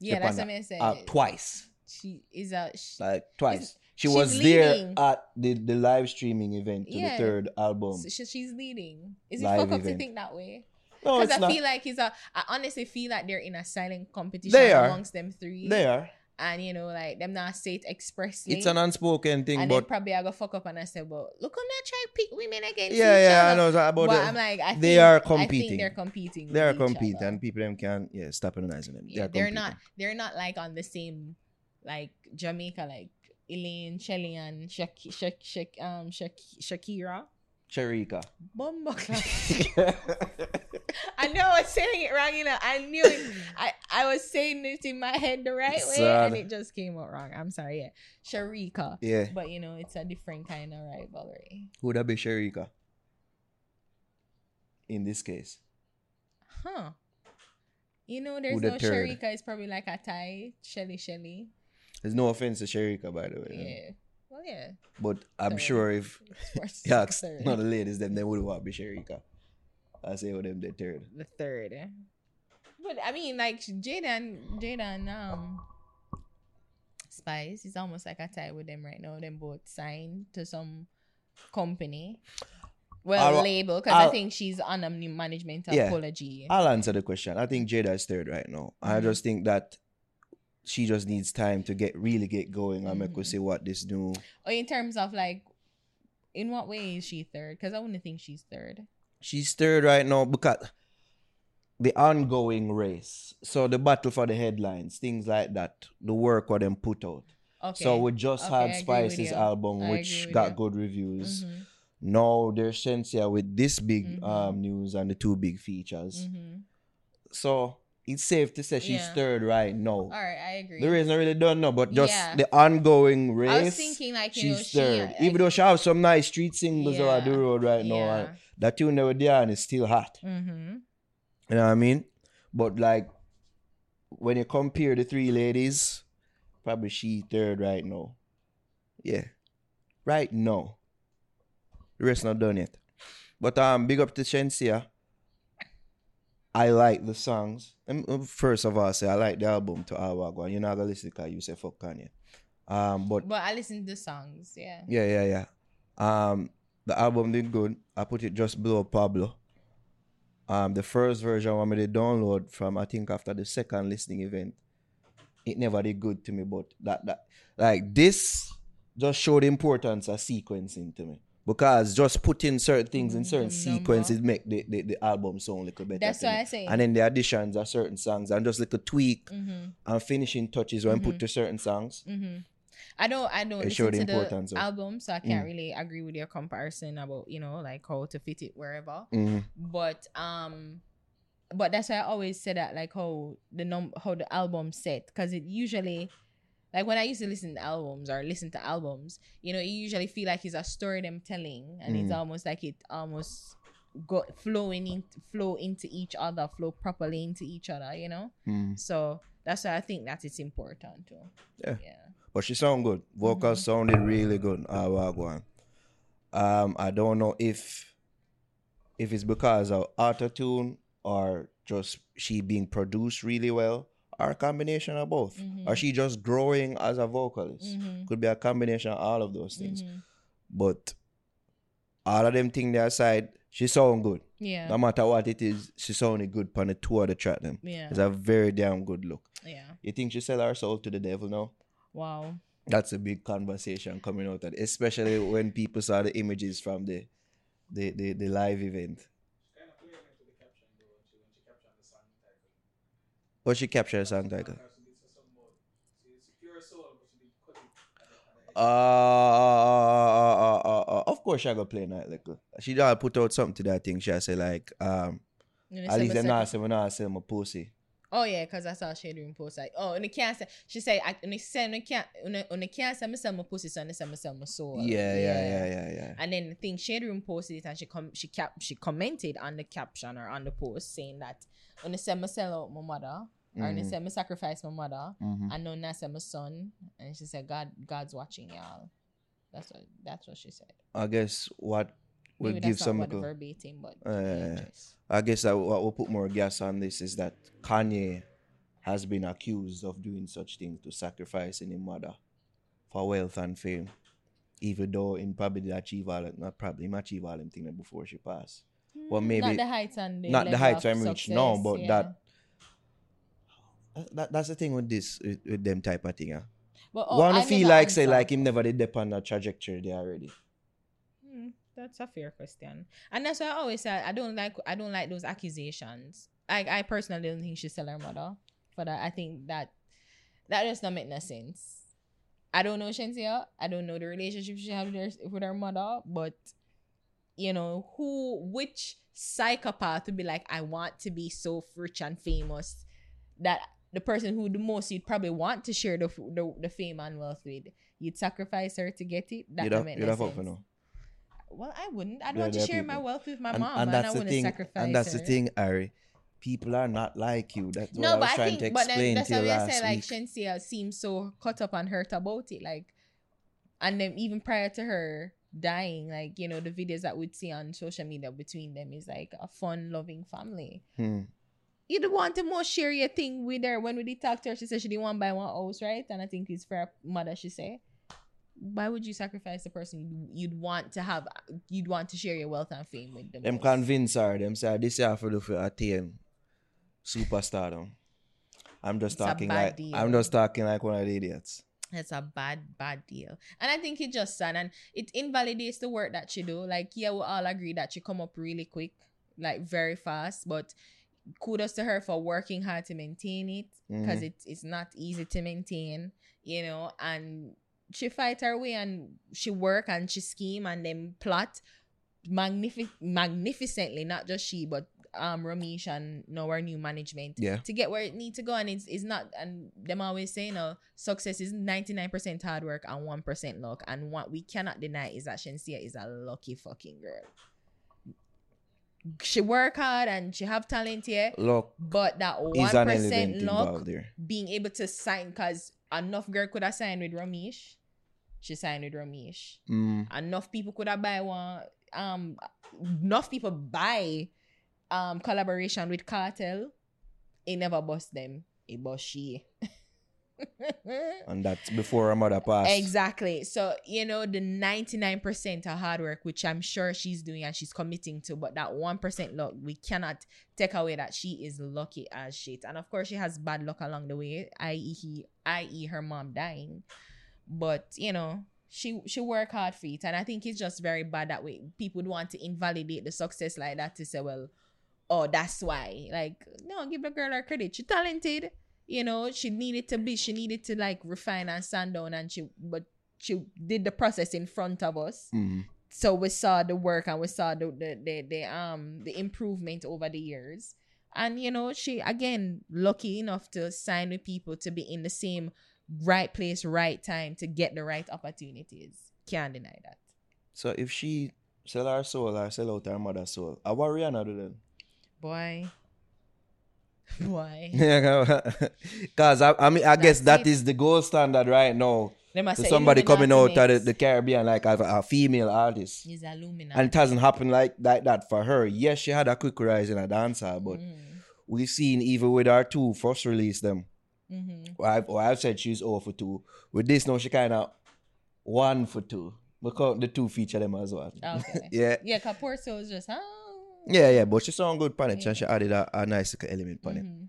Yeah, that's what I that. said. Uh, twice. She is a. She, Like twice. She she's was there at the, the live streaming event to Yeah. the third album. so she- she's leading. Is it Live fuck up to think that way? No, Because it's I not. feel like it's a. I honestly feel like they're in a silent competition They are. amongst them three. they are. And you know, like them not say it expressly. It's an unspoken thing, and but probably I go fuck up and I say, well, look on that try pick women against yeah, each yeah, I know that about But the- I'm like, I they think, are I competing. think they're competing. they are competing, and people them can yeah stop analyzing them. Yeah, they're competing. not. They're not like on the same, like Jamaica, like Elaine, Shelly, and Shak, Shak, Shak, um, Shak, Shakira. Shericka. Bumba [LAUGHS] I know I was saying it wrong, you know. I knew it. I, I was saying it in my head the right way, Sad. and it just came out wrong. I'm sorry, yeah. Shericka. yeah, But you know, it's a different kind of rivalry. would that be Shericka? In this case, Huh. You know, there's Who no third? Shericka. It's probably like a Thai, Shelly, Shelly. there's no offense to Shericka, by the way. Yeah. Yeah. But I'm sure if [LAUGHS] [LAUGHS] you ask third. none of the ladies, them they would want to be Shericka. I say with them the third. the third. eh? But I mean, like Jada and Jada and um Spice is almost like a tie with them right now. Them both signed to some company. Well, I'll- label because I think she's on a new management of Yeah. I'll answer the question. I think Jada is third right now. I Mhm. just think that she just needs time to get really get going and make us see what this new or in terms of like, in what way is she third? Because I wouldn't think she's third. she's third right now because the ongoing race. So the battle for the headlines, things like that, the work what them put out. Okay. So we just Okay, had Spice's album, I which got you. good reviews. Mhm, Now there's Shenseea with this big Mhm. um news and the two big features. mhm. So it's safe to say she's Yeah. third right now. All right, I agree. The reason I really don't know, but just Yeah. the ongoing race. I was thinking like you know she's she, third. like- Even though she has some nice street singles on the road right now, Yeah. and that tune were there and it's still hot. Mm-hmm. You know what I mean? But like when you compare the three ladies, probably she third right now. Yeah. Right now. The rest not done yet. But um big up to Shenseea. I like the songs. First of all, say I like the album to Awago. You're not gonna listen because you say fuck Kanye. Um but But I listen to the songs, yeah. yeah, yeah, yeah. Um, the album did good. I put it just below Pablo. Um, the first version when I made download from I think after the second listening event, it never did good to me. But that that like this just showed the importance of sequencing to me because just putting certain things in certain Mm, number. sequences make the, the, the album sound a little better. That's what. I say. And then the additions of certain songs and just little tweak Mm-hmm. and finishing touches when Mhm. put to certain songs. Mm-hmm. I don't I don't It listen the to the of- album, so I can't Mm. really agree with your comparison about, you know, like how to fit it wherever. Mhm. But um but that's why I always say that like how the num how the album set because it usually like when I used to listen to albums or listen to albums, you know, you usually feel like it's a story them telling, and it's Mm. almost like it almost go flowing in flow into each other, flow properly into each other, you know. Mhm. So that's why I think that it's important too. Yeah. Yeah. But she sound good. Vocals Mhm. sounded really good. Ah, Wagwan. Um, I don't know if if it's because of auto tune or just she being produced really well, or a combination of both, Mhm. or she just growing as a vocalist. Mhm. Could be a combination of all of those things. Mhm. But all of them things there aside, she sound good. Yeah. No matter what it is, she sounded good on the two of the track them. yeah. It's a very damn good look. Yeah. You think she sell her soul to the devil now? Wow. that's a big conversation coming out of it, especially when people saw the images from the the, the, the live event. What she captured the song title? Uh, uh, uh, uh, uh, of course she gonna play night liquor. She done put out something to that thing. She say like um At least my not second- say we not sell my pussy. Oh yeah, cause I saw Shade Room post like, oh, and they can't say. She say, I, and they say, and can't, and they can't say me sell my pussy, so and say me sell my soul. Yeah, yeah, yeah, yeah, yeah. And then the thing Shade Room posted it and she com- she cap she commented on the caption or on the post saying that when they say me sell out my mother or when they Mhm. say me sacrifice my mother Mhm. and now I say my son and she said God God's watching y'all. That's what that's what she said. I guess what Maybe give some verbatim, but Uh, I guess I, what will put more gas on this is that Kanye has been accused of doing such things to sacrificing his mother for wealth and fame. Even though in probably achieve all not probably him achieve all them things before she passed. Well Mm, maybe not the heights and the not the heights I'm reached now, but yeah. that, that that's the thing with this with, with them type of thing. Yeah. But, oh, Wanna I feel like say like him never did dip on that trajectory there already. That's a fair question, and that's why I always say I don't like I don't like those accusations. I I personally don't think she's selling her mother for that. I think that that does not make no sense. I don't know Shenseea. I don't know the relationship she had with her, with her mother, but you know who which psychopath would be like I want to be so rich and famous that the person who the most you'd probably want to share the the, the fame and wealth with you'd sacrifice her to get it. That You'd have, make you'd have up sense. for no. Well, I wouldn't. I'd want to share my wealth with my and, mom, and but I that's the wouldn't thing. sacrifice And that's the thing, Ari. People are not like you. That's what No, I was I trying think, to but then explain that's to you why I last say like. Shenseea seems so caught up and hurt about it, like, and then even prior to her dying, like you know the videos that we'd see on social media between them is like a fun, loving family. Hmm. You'd want to more share your thing with her. When we did talk to her, she said she didn't want to buy one house, right? And I think it's for her mother, she said. Why would you sacrifice the person you'd, you'd want to have? You'd want to share your wealth and fame with them. Them convince her. Them say this year for do for attain superstardom. I'm just It's talking like deal. I'm just talking like one of the idiots. It's a bad, bad deal. And I think it's just sad and it invalidates the work that she do. Like, yeah, we all agree that she come up really quick, like very fast, but kudos to her for working hard to maintain it because Mhm. it's it's not easy to maintain, you know, and she fight her way and she work and she scheme and then plot magnific- magnificently, not just she, but um Romeich and now our new management Yeah. to get where it need to go. And it's, it's not and them always say you know success is 99% hard work and 1% luck. And what we cannot deny is that Shenseea is a lucky fucking girl. She work hard and she have talent here Look, but that 1% luck being able to sign because enough girl could have signed with Romeich she signed with Romeich. Mm. enough people could have buy one um enough people buy um collaboration with cartel. It never bust them. It bust she. And that's before her mother passed. exactly. So you know the 99% of hard work which i'm sure she's doing and she's committing to but that 1% luck we cannot take away that she is lucky as shit. And of course she has bad luck along the way i.e he i.e her mom dying but you know she she work hard for it. And i think it's just very bad that way people want to invalidate the success like that to say well oh that's why. Like no give the girl her credit. She talented you know she needed to be she needed to like refine and sand down and she but she did the process in front of us. Mhm. so we saw the work and we saw the the, the, the um the improvement over the years. And you know she again lucky enough to sign with people to be in the same right place right time to get the right opportunities can't deny that So if she sell her soul or sell out her mother's soul, I worry do then. boy [LAUGHS] boy [LAUGHS] Because I, I mean, I guess that is the gold standard right now. To somebody coming out of the, the Caribbean like a, a female artist. And it hasn't happened like, like that for her. Yes, she had a quick rise in a dancer, but Mhm. we've seen even with our two first release them. Mhm. Or I've, or I've said she's 0 for 2. With this now, she kind of 1 for 2. Because the two feature them as well. [LAUGHS] Okay. yeah. Yeah, Caporto was just, oh. Yeah, yeah, but she sound good on it, Yeah. and she added a, a nice little element on it. Mhm.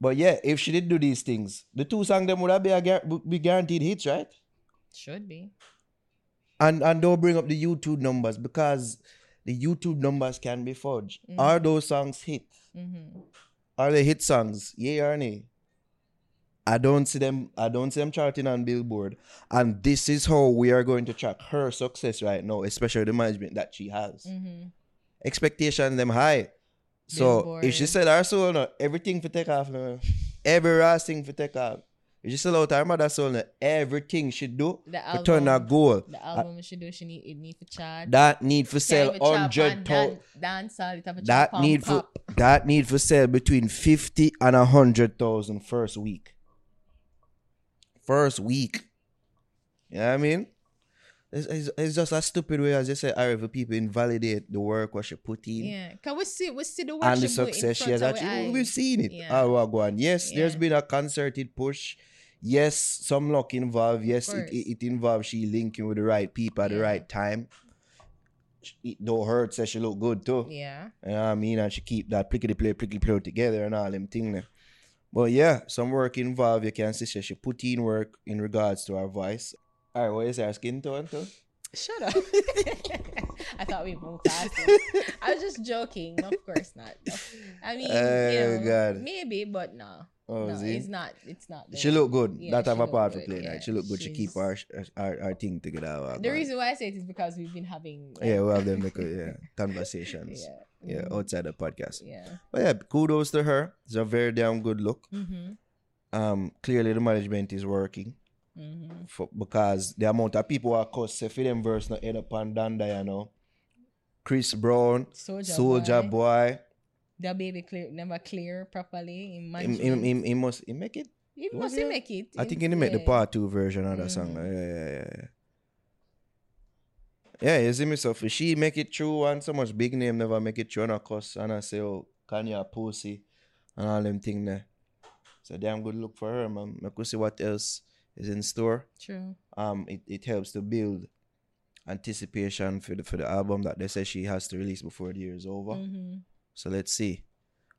But yeah, if she did do these things, the two songs them would have be, a, be guaranteed hits, right? Should be. And and don't bring up the YouTube numbers because the YouTube numbers can be forged. Mm. Are those songs hits? Mm-hmm. Are they hit songs? Yeah or nay? I don't see them. I don't see them charting on Billboard, and this is how we are going to track her success right now, especially the management that she has. Mm-hmm. Expectations them high. So if she Billboard. said her soul, no, everything for take off, no. every last thing for take off. If she sell out her mother soul, no, everything she do The to turn her album- goal. The album she do, she need it need for charge. That need for sell hundred and thousand. dan- Dance all it have a That need for. That need for sell between fifty and a hundred thousand first week. First week. You know what I mean? It's, it's, it's just a stupid way, as you say, Ari, for people invalidate the work what she put in. Yeah, can we see we see the work and the she put in success she has actually. We've seen it. Yeah. All what go on. Yes, there's Yeah. been a concerted push. Yes, some luck involved. Yes, it, it, it involves she linking with the right people at the right time. It don't hurt, says she look good too. Yeah, You know what I mean? And she keep that plickety play, plickety play together and all them thing there. But yeah, some work involved. You can see she, she put in work in regards to her voice. All right, what is her skin tone too? shut up. [LAUGHS] I thought we moved past it. I was just joking. Of course not. No. I mean, [LAUGHS] Oh, you know, God. maybe, but no. Oh, no, it's not. It's not. She look good. Yeah, that have a part good, playing. yeah. She look good. She keep our, our our thing together. The reason why I say it is because we've been having. like, Yeah, we have them yeah, [LAUGHS] conversations. yeah. Yeah, mhm, outside the podcast. Yeah. But yeah, kudos to her. It's a very damn good look. Mm-hmm. Um, clearly the management is working Mm-hmm. for because the amount of people are cuss say for them verse not end up on Donda, you know. Chris Brown, Soulja Boy. The baby clear never clear properly in him, him, him, he must he make it. He was must he? make it. I think he make the part two version of that song. Mm. Yeah, yeah, yeah, yeah. Yeah, you see me so if she make it through and so much big name never make it through and I cuss and I say, oh, Kanye pussy and all them thing there. So damn good look for her, man. I could see what else is in store. True. Um, it, it helps to build anticipation for the for the album that they say she has to release before the year is over. Mm-hmm. So let's see.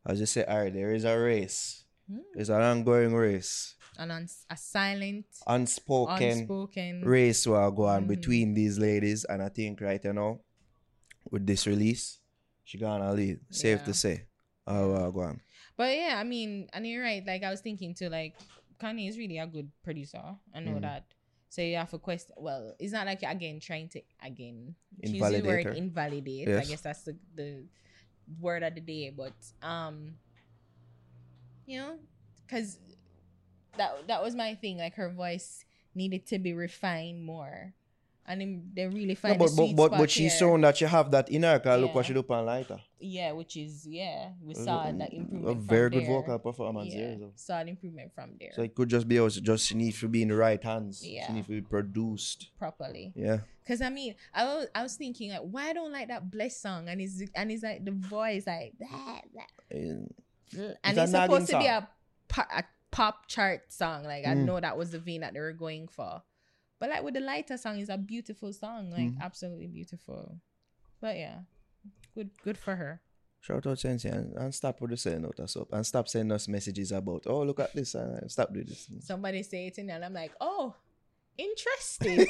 As just say, alright, there is a race. Mm. There's an ongoing race. And on a silent, Unspoken unspoken. race will go on Mhm. between these ladies, and I think right now, with this release, she gonna lead. Safe Yeah. to say. Oh, well, go on. But yeah, I mean, and you're right. Like I was thinking too, like Kanye is really a good producer. I know Mhm. that. So you have question. Well, it's not like you're again trying to again Invalidate word invalidate. I guess that's the the word of the day. But um, you know, because that that was my thing. Like her voice needed to be refined more, and then they really No, find but the but but, spot but she's shown that she have that in her. Cause look what she do on lighter. Yeah, which is yeah, we saw that improvement. A very good there. vocal performance Yeah, there. So. saw an improvement from there so it could just be also just she needs to be in the right hands. Yeah. She needs to be produced. properly. Yeah. Cause I mean, I was I was thinking like, why I don't like that bless song and it's and it's like the voice like that, that And and a it's, supposed to be a, po- a pop chart song. Like I Mm. know that was the vein that they were going for, but like with the lighter song, it's a beautiful song, like Mhm. absolutely beautiful. But yeah, good good for her. Shout out Sensi and, and stop with the sending out us up and stop sending us messages about oh look at this and stop doing this. Somebody say it in there, and I'm like, oh, interesting.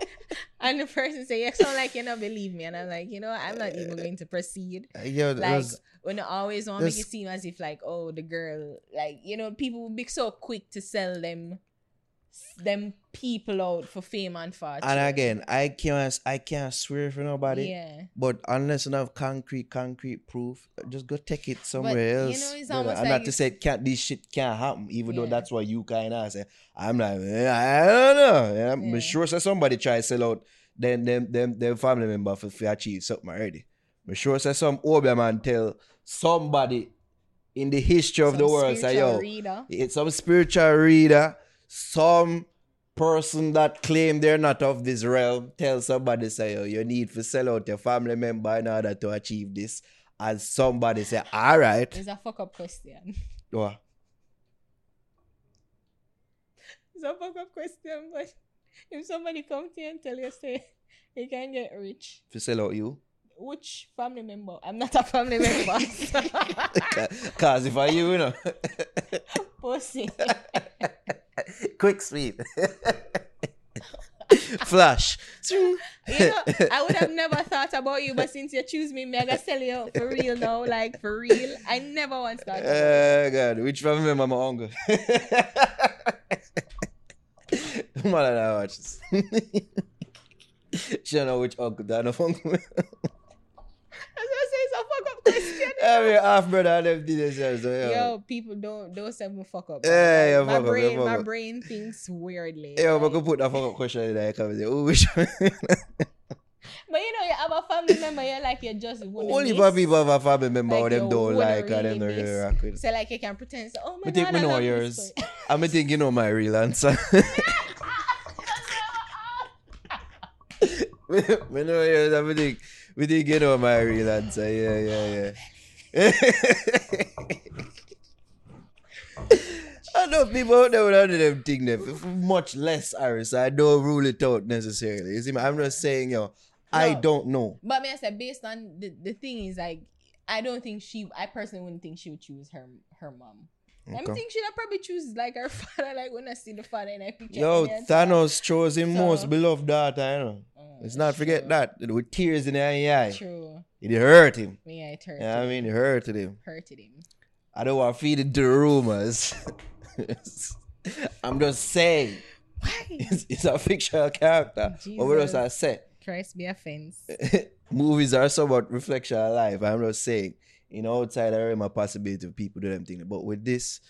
[LAUGHS] and the person say, "You sound like you don't believe me," and I'm like, you know, I'm not even going to proceed. Uh, yeah, like when always want to make it seem as if like oh the girl like you know people will be so quick to sell them them people out for fame and fortune and again, I can't I can't swear for nobody. yeah But unless you have concrete, concrete proof, just go take it somewhere you else. know, it's almost like not to say can't this shit can't happen, even though that's what you kind of say. I'm like, I don't know. Yeah, I'm Yeah. sure say somebody try to sell out then them them them family member for, for achieve something already. I'm sure say some Obeah man tell somebody in the history of the world say yo, reader. it's some spiritual reader, some person that claim they're not of this realm, tell somebody say, oh, you need to sell out your family member in order to achieve this. And somebody say, all right. it's a fuck up question What? it's a fuck up question but if somebody come to you and tell you say you can get rich To sell out you? which family member i'm not a family member Because [LAUGHS] if I you, you know. [LAUGHS] pussy [LAUGHS] [LAUGHS] Quick, sweet. [LAUGHS] Flash. You know, I would have never thought about you, but since you choose me, me I gotta sell you out for real now, like for real. I never once thought about Oh, God. Which family member my uncle? Man, I watch this. [LAUGHS] she don't know which uncle that no uncle. That's what I say it's a fuck up question. Half brother and them did themselves. So, Yo, yeah. people don't don't set me fuck up. Yeah, yeah, my fuck up, brain, yeah, fuck my up. brain thinks weirdly. Yeah, like- but could put that fuck up question in there. Come say, oh, which one? But you know, you have a family member, you're like you're just wanna Only for people have a family member Like, them don't like and them really don't really rock with. So like you can pretend. So, oh my think god, I know love this yours. boy. [LAUGHS] I me think you know my real answer. [LAUGHS] [LAUGHS] me know yours. I think, think you know my real answer. Yeah, yeah, yeah. [LAUGHS] I know people out there without them think them much less Iris. I don't rule it out necessarily. You see. I'm not saying yo, I don't know. But me, I said based on the the thing is like, I don't think she. I personally wouldn't think she would choose her her mom. Okay. think she'd probably choose like her [LAUGHS] father. Like when I see the father in a picture. Yo, Thanos chose his So- most beloved daughter. You know. Oh, Let's not forget true. that with tears in the eye. True. It hurt him. Yeah, it. Yeah, I mean, it hurted him. hurted him. I don't want to feed into the rumors. [LAUGHS] I'm just saying, Why? [LAUGHS] it's, it's a fictional character. But what else Jesus. I say? Christ be offense. Movies are somewhat reflection of life. I'm just saying, you know, outside there are a possibility of people do them things. But with this,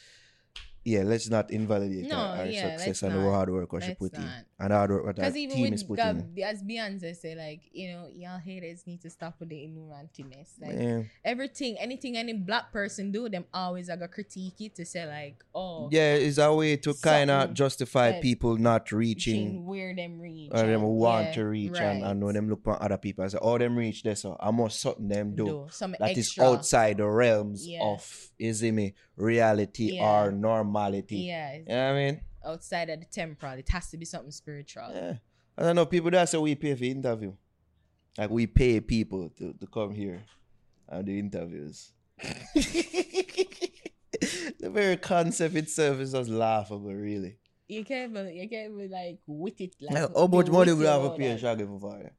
yeah, let's not invalidate No, our, our yeah, success and the hard work what she put in. And hard work what our Because even team is with putting in. God, as Beyonce say, like you know, y'all haters need to stop with the ignorantiness. Like Yeah. everything, anything any black person do, them always are gonna critique it to say like, oh, Yeah, it's a way to kind of justify people not reaching where them reach, or them want yeah, to reach and, and when right. them look at other people and say, oh, them reach there, so I must something them do. do some That is outside the realms Yeah. of, is it me, reality or normality. Yeah, You know what I mean? Outside of the temporal, it has to be something spiritual. Yeah. I don't know, people that say we pay for interview. Like we pay people to, to come here and do interviews. [LAUGHS] the very concept itself is just laughable, really. You can't even, you can't even like with it like. Like, how much money we have about pay. Shaggy for fire?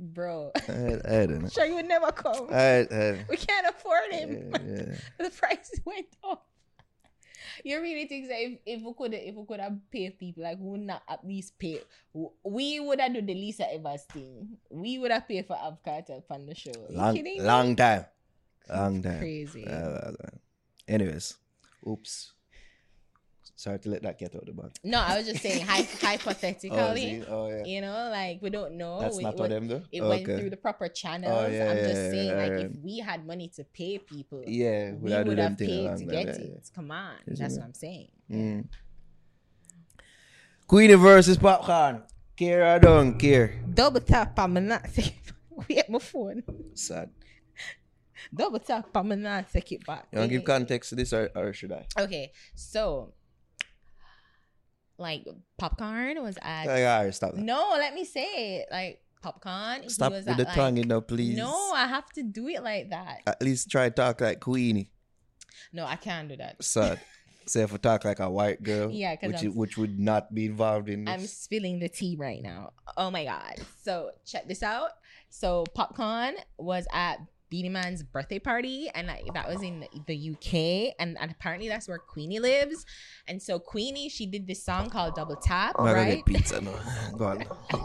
bro? I, I don't know. you would never come. I, I, we can't afford him. yeah, yeah. [LAUGHS] the price went up. You really think that if, if we could if we could have paid people like we would not at least pay we would have done the Lisa Evans thing. We would have paid for Avocado on the show. Long, long time. Long time. Crazy. Uh, uh, uh. anyways, oops. Sorry to let that get out of the bag. no, I was just saying hy- [LAUGHS] Oh, hypothetically. see? oh yeah. you know, like we don't know. That's it, not what went- them do. It okay. went through the proper channels. yeah, I'm yeah, just saying, like, if we had money to pay people, Yeah, we would have paid to get it. Come on, that's what I'm saying. Mm. Queenie versus Popcaan. Care or don't care? Double tap my not We at my phone. Sad. Double tap not take it back. You want to give context to this or, or should I? Okay, so like Popcaan was at Like, all right, stop that. no. Let me say it like Popcaan. Stop with at, the like- tongue, you know, please. No, I have to do it like that. At least try to talk like Queenie. No, I can't do that. Sad. [LAUGHS] Say if I talk like a white girl, Yeah, which, is- which would not be involved in this. I'm spilling the tea right now. Oh my god. So check this out. So Popcaan was at Beenie Man's birthday party, and like, that was in the UK, and, and apparently that's where Queenie lives. And so Queenie, she did this song called Double Tap, I'm right? pizza now. [LAUGHS] Go on. [LAUGHS]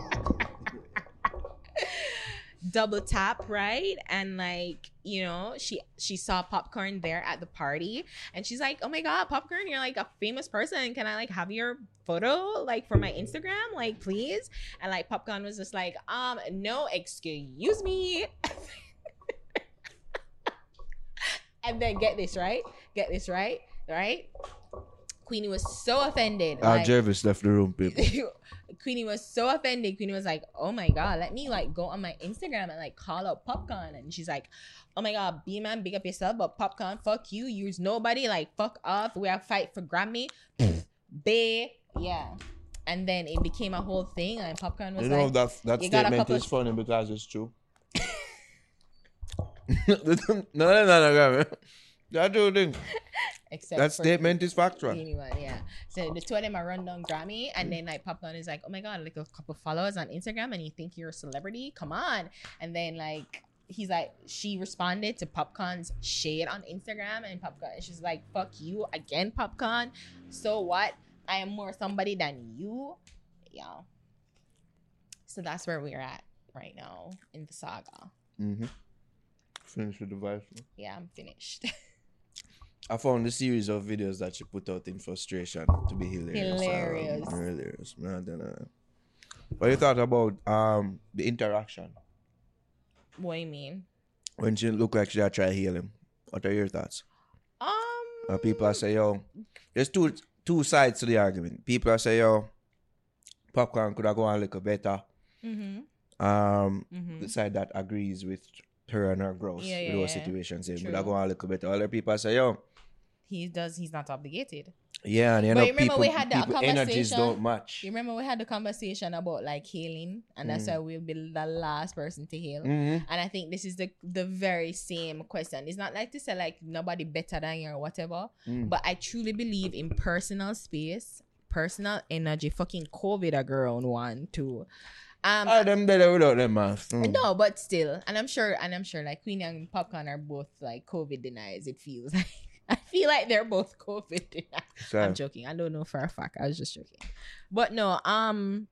Double Tap, right? And like you know, she she saw Popcaan there at the party, and she's like, "Oh my god, Popcaan, you're like a famous person. Can I like have your photo like for my Instagram, like please?" And like Popcaan was just like, "Um, no, excuse me." [LAUGHS] and then get this right, get this right, right? Queenie was so offended. Ah, like- Jervis left the room, people. [LAUGHS] Queenie was so offended. Queenie was like, "Oh my god, let me like go on my Instagram and like call out Popcaan." And she's like, "Oh my god, B man, big up yourself, but Popcaan, fuck you. Use nobody. Like fuck off. We are fight for Grammy, [LAUGHS] bae, yeah." And then it became a whole thing, and Popcaan was You know like, that that you got a statement is funny because it's true. [LAUGHS] no, no, no, no. That true thing. "Except That statement is factual. Anyone, yeah. So the two of them are run down Grammy, and then like Popcaan is like, "Oh my god, like a couple followers on Instagram, and you think you're a celebrity? Come on!" And then like he's like, she responded to Popcaan's shade on Instagram, and Popcaan, she's like, "Fuck you again, Popcaan. So what? I am more somebody than you, yeah." So that's where we're at right now in the saga. Mm-hmm. Finished with the vice. Yeah, I'm finished. [LAUGHS] I found the series of videos that she put out in frustration to be hilarious. Hilarious. Um, hilarious. Man, I don't know. What you thought about um the interaction what do you mean? when she looked like she had tried to heal him? What are your thoughts? Um, Uh, people are say, yo, there's two two sides to the argument. People are say, yo, Popcaan could have gone a little better. mhm, Um, mhm. the side that agrees with her and her growth Yeah, with yeah, those yeah. situations, it would have gone a little better. Other people say, yo, he does. He's not obligated. yeah, and you But know, remember people, we had that people energies conversation? don't match. You remember we had the conversation about like healing, and that's Mm. why we'll be the last person to heal. Mhm. And I think this is the the very same question. It's not like to say like nobody better than you or whatever, Mm. but I truly believe in personal space, personal energy. Fucking COVID a girl on one too. Um, Ah, them better without them mask. Mm. no, but still, and I'm sure, and I'm sure, like Queenie and Popcaan are both like COVID deniers. It feels [LAUGHS] like I feel like they're both COVID deniers. I'm joking. I don't know for a fact. I was just joking. But no, um,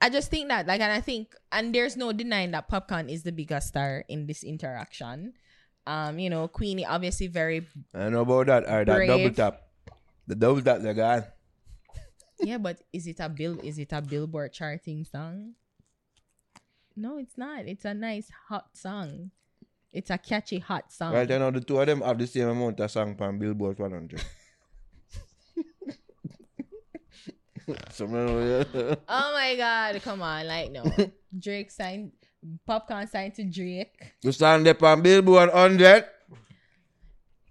I just think that like, and I think, and there's no denying that Popcaan is the biggest star in this interaction. Um, you know, Queenie obviously very I know about that. Or that double tap. The double tap they got. Yeah, but is it a bill? Is it a Billboard charting song? No, it's not. It's a nice hot song. It's a catchy hot song. Right now, the two of them have the same amount of song on Billboard 100. [LAUGHS] Oh my god, come on, like no. [LAUGHS] Drake signed Popcaan signed to Drake. you stand up on Billboard 100.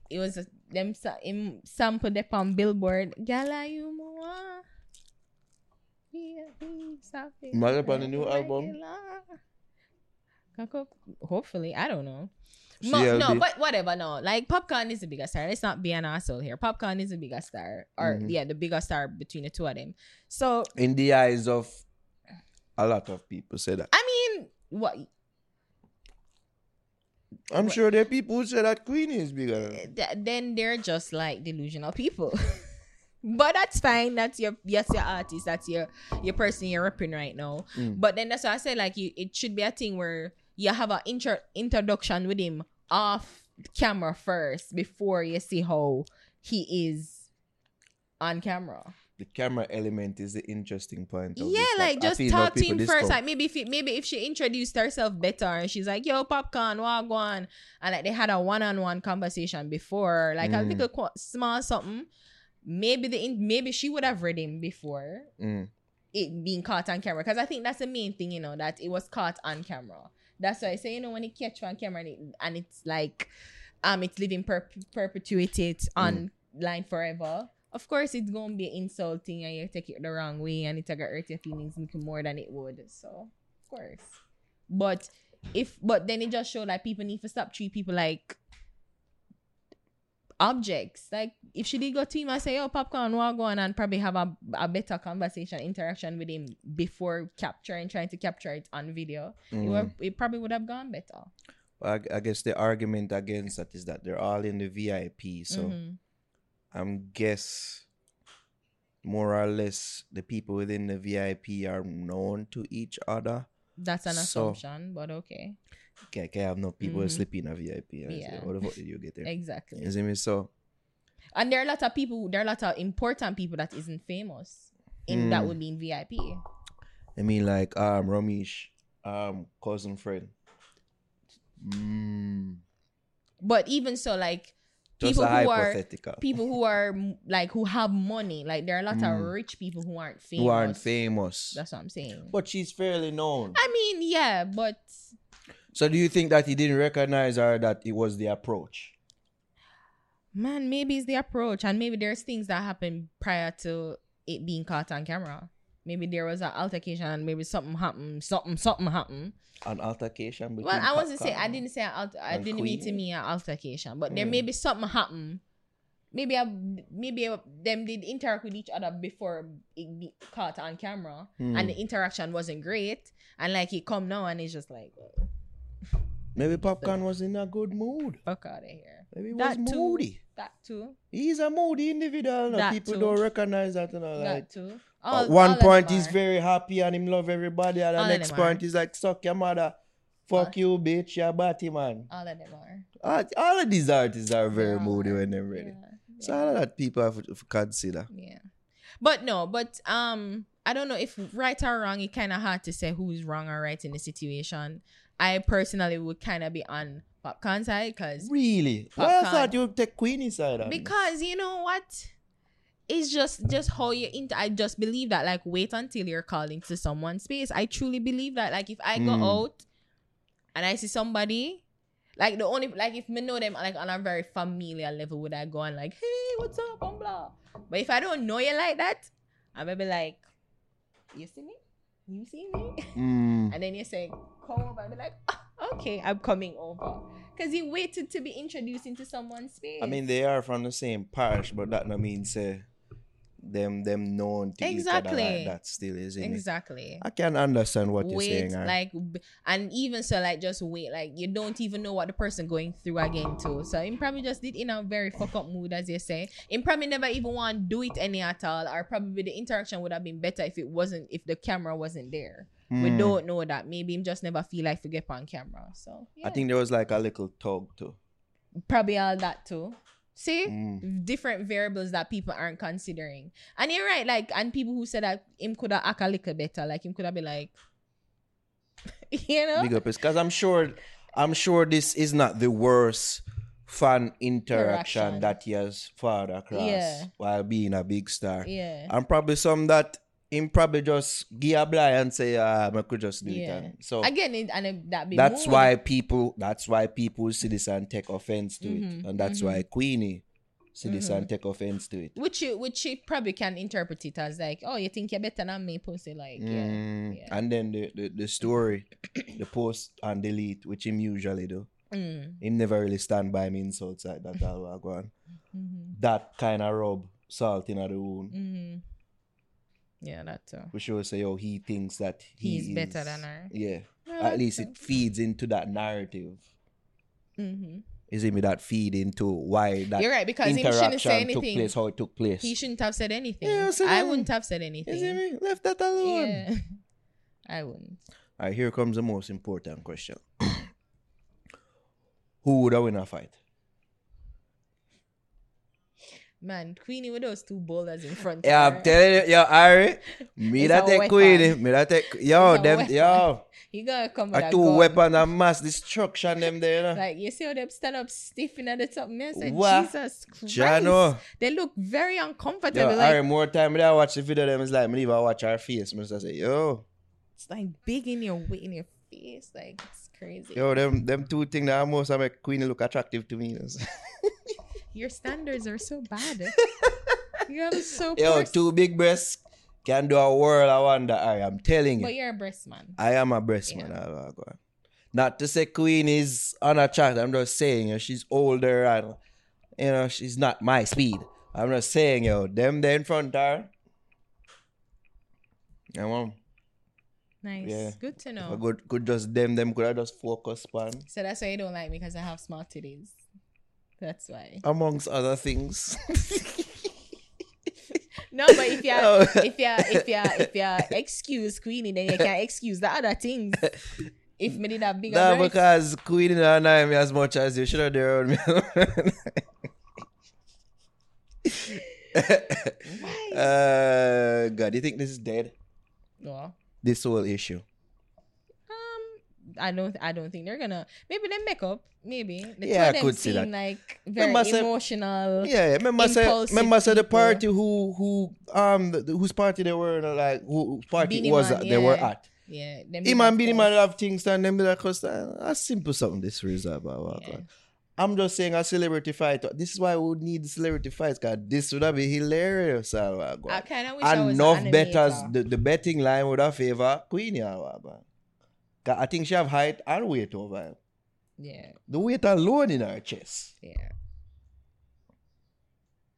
It was a, them sa- him sample them on Billboard. Gala you more. Might up on the new album? Hopefully, I don't know. No, CLB. but whatever. No, like Popcaan is the biggest star. Let's not be an asshole here. Popcaan is the biggest star, or Mhm. yeah, the biggest star between the two of them. So In the eyes of a lot of people, say that. I mean, what I'm What- sure there are people who say that Queen is bigger. than th- then they're just like delusional people. [LAUGHS] but that's fine. That's your yes, your artist. That's your your person you're repping right now. Mm. But then that's why I say like you, it should be a thing where you have an intro introduction with him off camera first before you see how he is on camera. The camera element is the interesting point. Of yeah, like just feel now talk to people him first. Like maybe if it, maybe if she introduced herself better and she's like, "Yo, Popcaan, wagwan," and like they had a one-on-one conversation before, like a Mm. little small something. Maybe the in- maybe she would have read him before Mm. it being caught on camera because I think that's the main thing, you know, that it was caught on camera. That's why I say, you know, when it catch on camera and, it, and it's like, um, it's living per- perpetuated online forever. Of course, it's gonna be insulting and you take it the wrong way and it's gonna hurt your feelings more than it would. So, of course, but if but then it just showed like people need to stop treat people like objects. Like if she did go to him and say, "Oh, Popcaan, what go on," and probably have a, a better conversation, interaction with him before capturing, trying to capture it on video, it, Mm. would, it probably would have gone better. I, I guess the argument against that is that they're all in the VIP. So Mhm. I'm guess more or less the people within the VIP are known to each other. that's an So- assumption, but okay, Okay, I have no people Mhm. sleeping in a VIP. And Yeah. say, What the fuck did you get there? [LAUGHS] exactly. You see me? So And there are a lot of people. There are a lot of important people that isn't famous, in that Mm. would be in VIP. I mean, like um, Romeich, um, cousin friend. Mm, But even so, like just people who are people who are like who have money, like there are a lot of Mm. rich people who aren't famous. who aren't famous. That's what I'm saying. But she's fairly known. I mean, yeah, but So do you think that he didn't recognize her that it was the approach? man, maybe it's the approach, and maybe there's things that happened prior to it being caught on camera. Maybe there was an altercation, maybe something happened, something, something happened. An altercation Well, I wasn't saying I didn't say alter, I didn't mean to mean an altercation, but there Mm. may be something happened. Maybe I, maybe them did interact with each other before it be caught on camera, Hmm. and the interaction wasn't great. And like he come now, and it's just like, Maybe Popcaan was in a good mood. fuck out of here. Maybe he was too. moody. That too. He's a moody individual. No? People too. don't recognize that. You know, like, that too. At All- one point he's are. very happy and him love everybody. At the All next point are. he's like, suck your mother. Fuck you, bitch. You're batty man. All of them are. All, all of these artists are very They moody when they're ready. Yeah, So yeah. all of that people have to, consider. Yeah. But no, but um I don't know if right or wrong, it's kinda hard to say who's wrong or right in the situation. I personally would kinda be on Popcaan side because Really? Why I thought you would take Queenie side on because you know what? It's just just how you inter I just believe that like wait until you're called into someone's space. I truly believe that. Like if I go Mm. out and I see somebody like the only like if me know them like on a very familiar level would I go and like, hey, what's up? Blah blah. But if I don't know you like that, I'm gonna be like, You see me? You see me? Mm. [LAUGHS] And then you say, Come over and be like, "Ah, okay, I'm coming over. Because he waited to be introduced into someone's space. I mean, they are from the same parish, but that no mean say them them known to Exactly. like that still is in it. Exactly. I can understand what you're saying. Like, and even so, like, just wait. Like, you don't even know what the person going through again too. So, him probably just did in a very fuck up mood, as you say. Him probably never even want to do it any at all, or probably the interaction would have been better if it wasn't, if the camera wasn't there. We Mm. don't know that. Maybe him just never feel like to get on camera. So, yeah. I think there was like a little tug too. probably all that too. See, Mm. different variables that people aren't considering. And you're right, like, and people who said that him could have act a little better, like him could have been like, [LAUGHS] you know, Big up because I'm sure I'm sure this is not the worst fan interaction Interaction. that he has fathered across Yeah. while being a big star. yeah, And probably some that him probably just give a blind and say, ah, I could just do Yeah. it. And so again, it, and it, that be that's mood. why people that's why people see this and take offense to Mhm, it. And that's mhm. why Queenie see this Mhm. and take offense to it. which you, which she probably can interpret it as like, oh, you think you're better than me, pussy, like, yeah, Mm. yeah. And then the, the, the story, the post and delete, which him usually do. Mm, Him never really stand by me insults like that I go on. [LAUGHS] mhm, That kind of rub salt in the wound. Yeah, that too. For sure. say, oh, he thinks that he He's better than her. Yeah. At least true. it feeds into that narrative. Mm-hmm. Is it me that feed into why that You're right because him shouldn't say interaction took anything. place, how it took place? He shouldn't have said anything. Yeah, said I wouldn't have said anything. Is anything. it me? Left that alone. Yeah. [LAUGHS] I wouldn't. All right, here comes the most important question. [COUGHS] Who would have win a fight? Man, Queenie with those two bowlers in front. Yeah, of I'm her. telling you, yo, Ari, me that take. Queenie, me that take, yo, It's a them, weapon. yo, [LAUGHS] You gotta come with a a two gun. weapon of mass destruction them there, you know. Like you see how them stand up stiff in at the top. Man, I said, What? Jesus Christ. Jano. They look very Yo, uncomfortable. Ari, like more time when I watch the video, them is like, me even watch her face. Me just say, yo, it's like big in your weight in your face. Like it's crazy. yo, them, them two things that almost make Queenie look attractive to me. [LAUGHS] Your standards are so bad. [LAUGHS] you have so yo, poor- two big breasts can do a world I wonder. I'm telling you. But you're a breast man. I am a breast man. Yeah. On. Not to say Queen is unattractive. I'm just saying she's older and you know she's not my speed. I'm just saying yo, them there in front of her. Yeah, mom. Nice. Yeah. Good to know. I could, could just them them could I just focus on So that's why you don't like me because I have small titties. That's why. amongst other things. [LAUGHS] No, but if you Oh. if you are, if you are, if you are, excuse Queenie, then you can excuse the other things. If me did have bigger nah, because Queen didn't annoy me as much as you should have on me. [LAUGHS] [LAUGHS] uh, God, do you think this is dead? No. This whole issue. I don't. I don't think they're gonna. Maybe they make up. Maybe. The Yeah, I could see seem that. like very said- emotional. Yeah, remember say, remember say the party who who um the, whose party they were like who whose party Beenie was Man, that they were at. Yeah. them Him and Beenie Man have things and them be like, cause uh, a simple something this reserve. Yeah. I'm just saying a celebrity fight. This is why we would need celebrity fights, cause this would have been hilarious. uh. I kind of wish I was Enough an betters, the, the betting line would have favor Queenie. 'Cause I think she have height and weight over. Yeah. The weight alone in her chest. Yeah.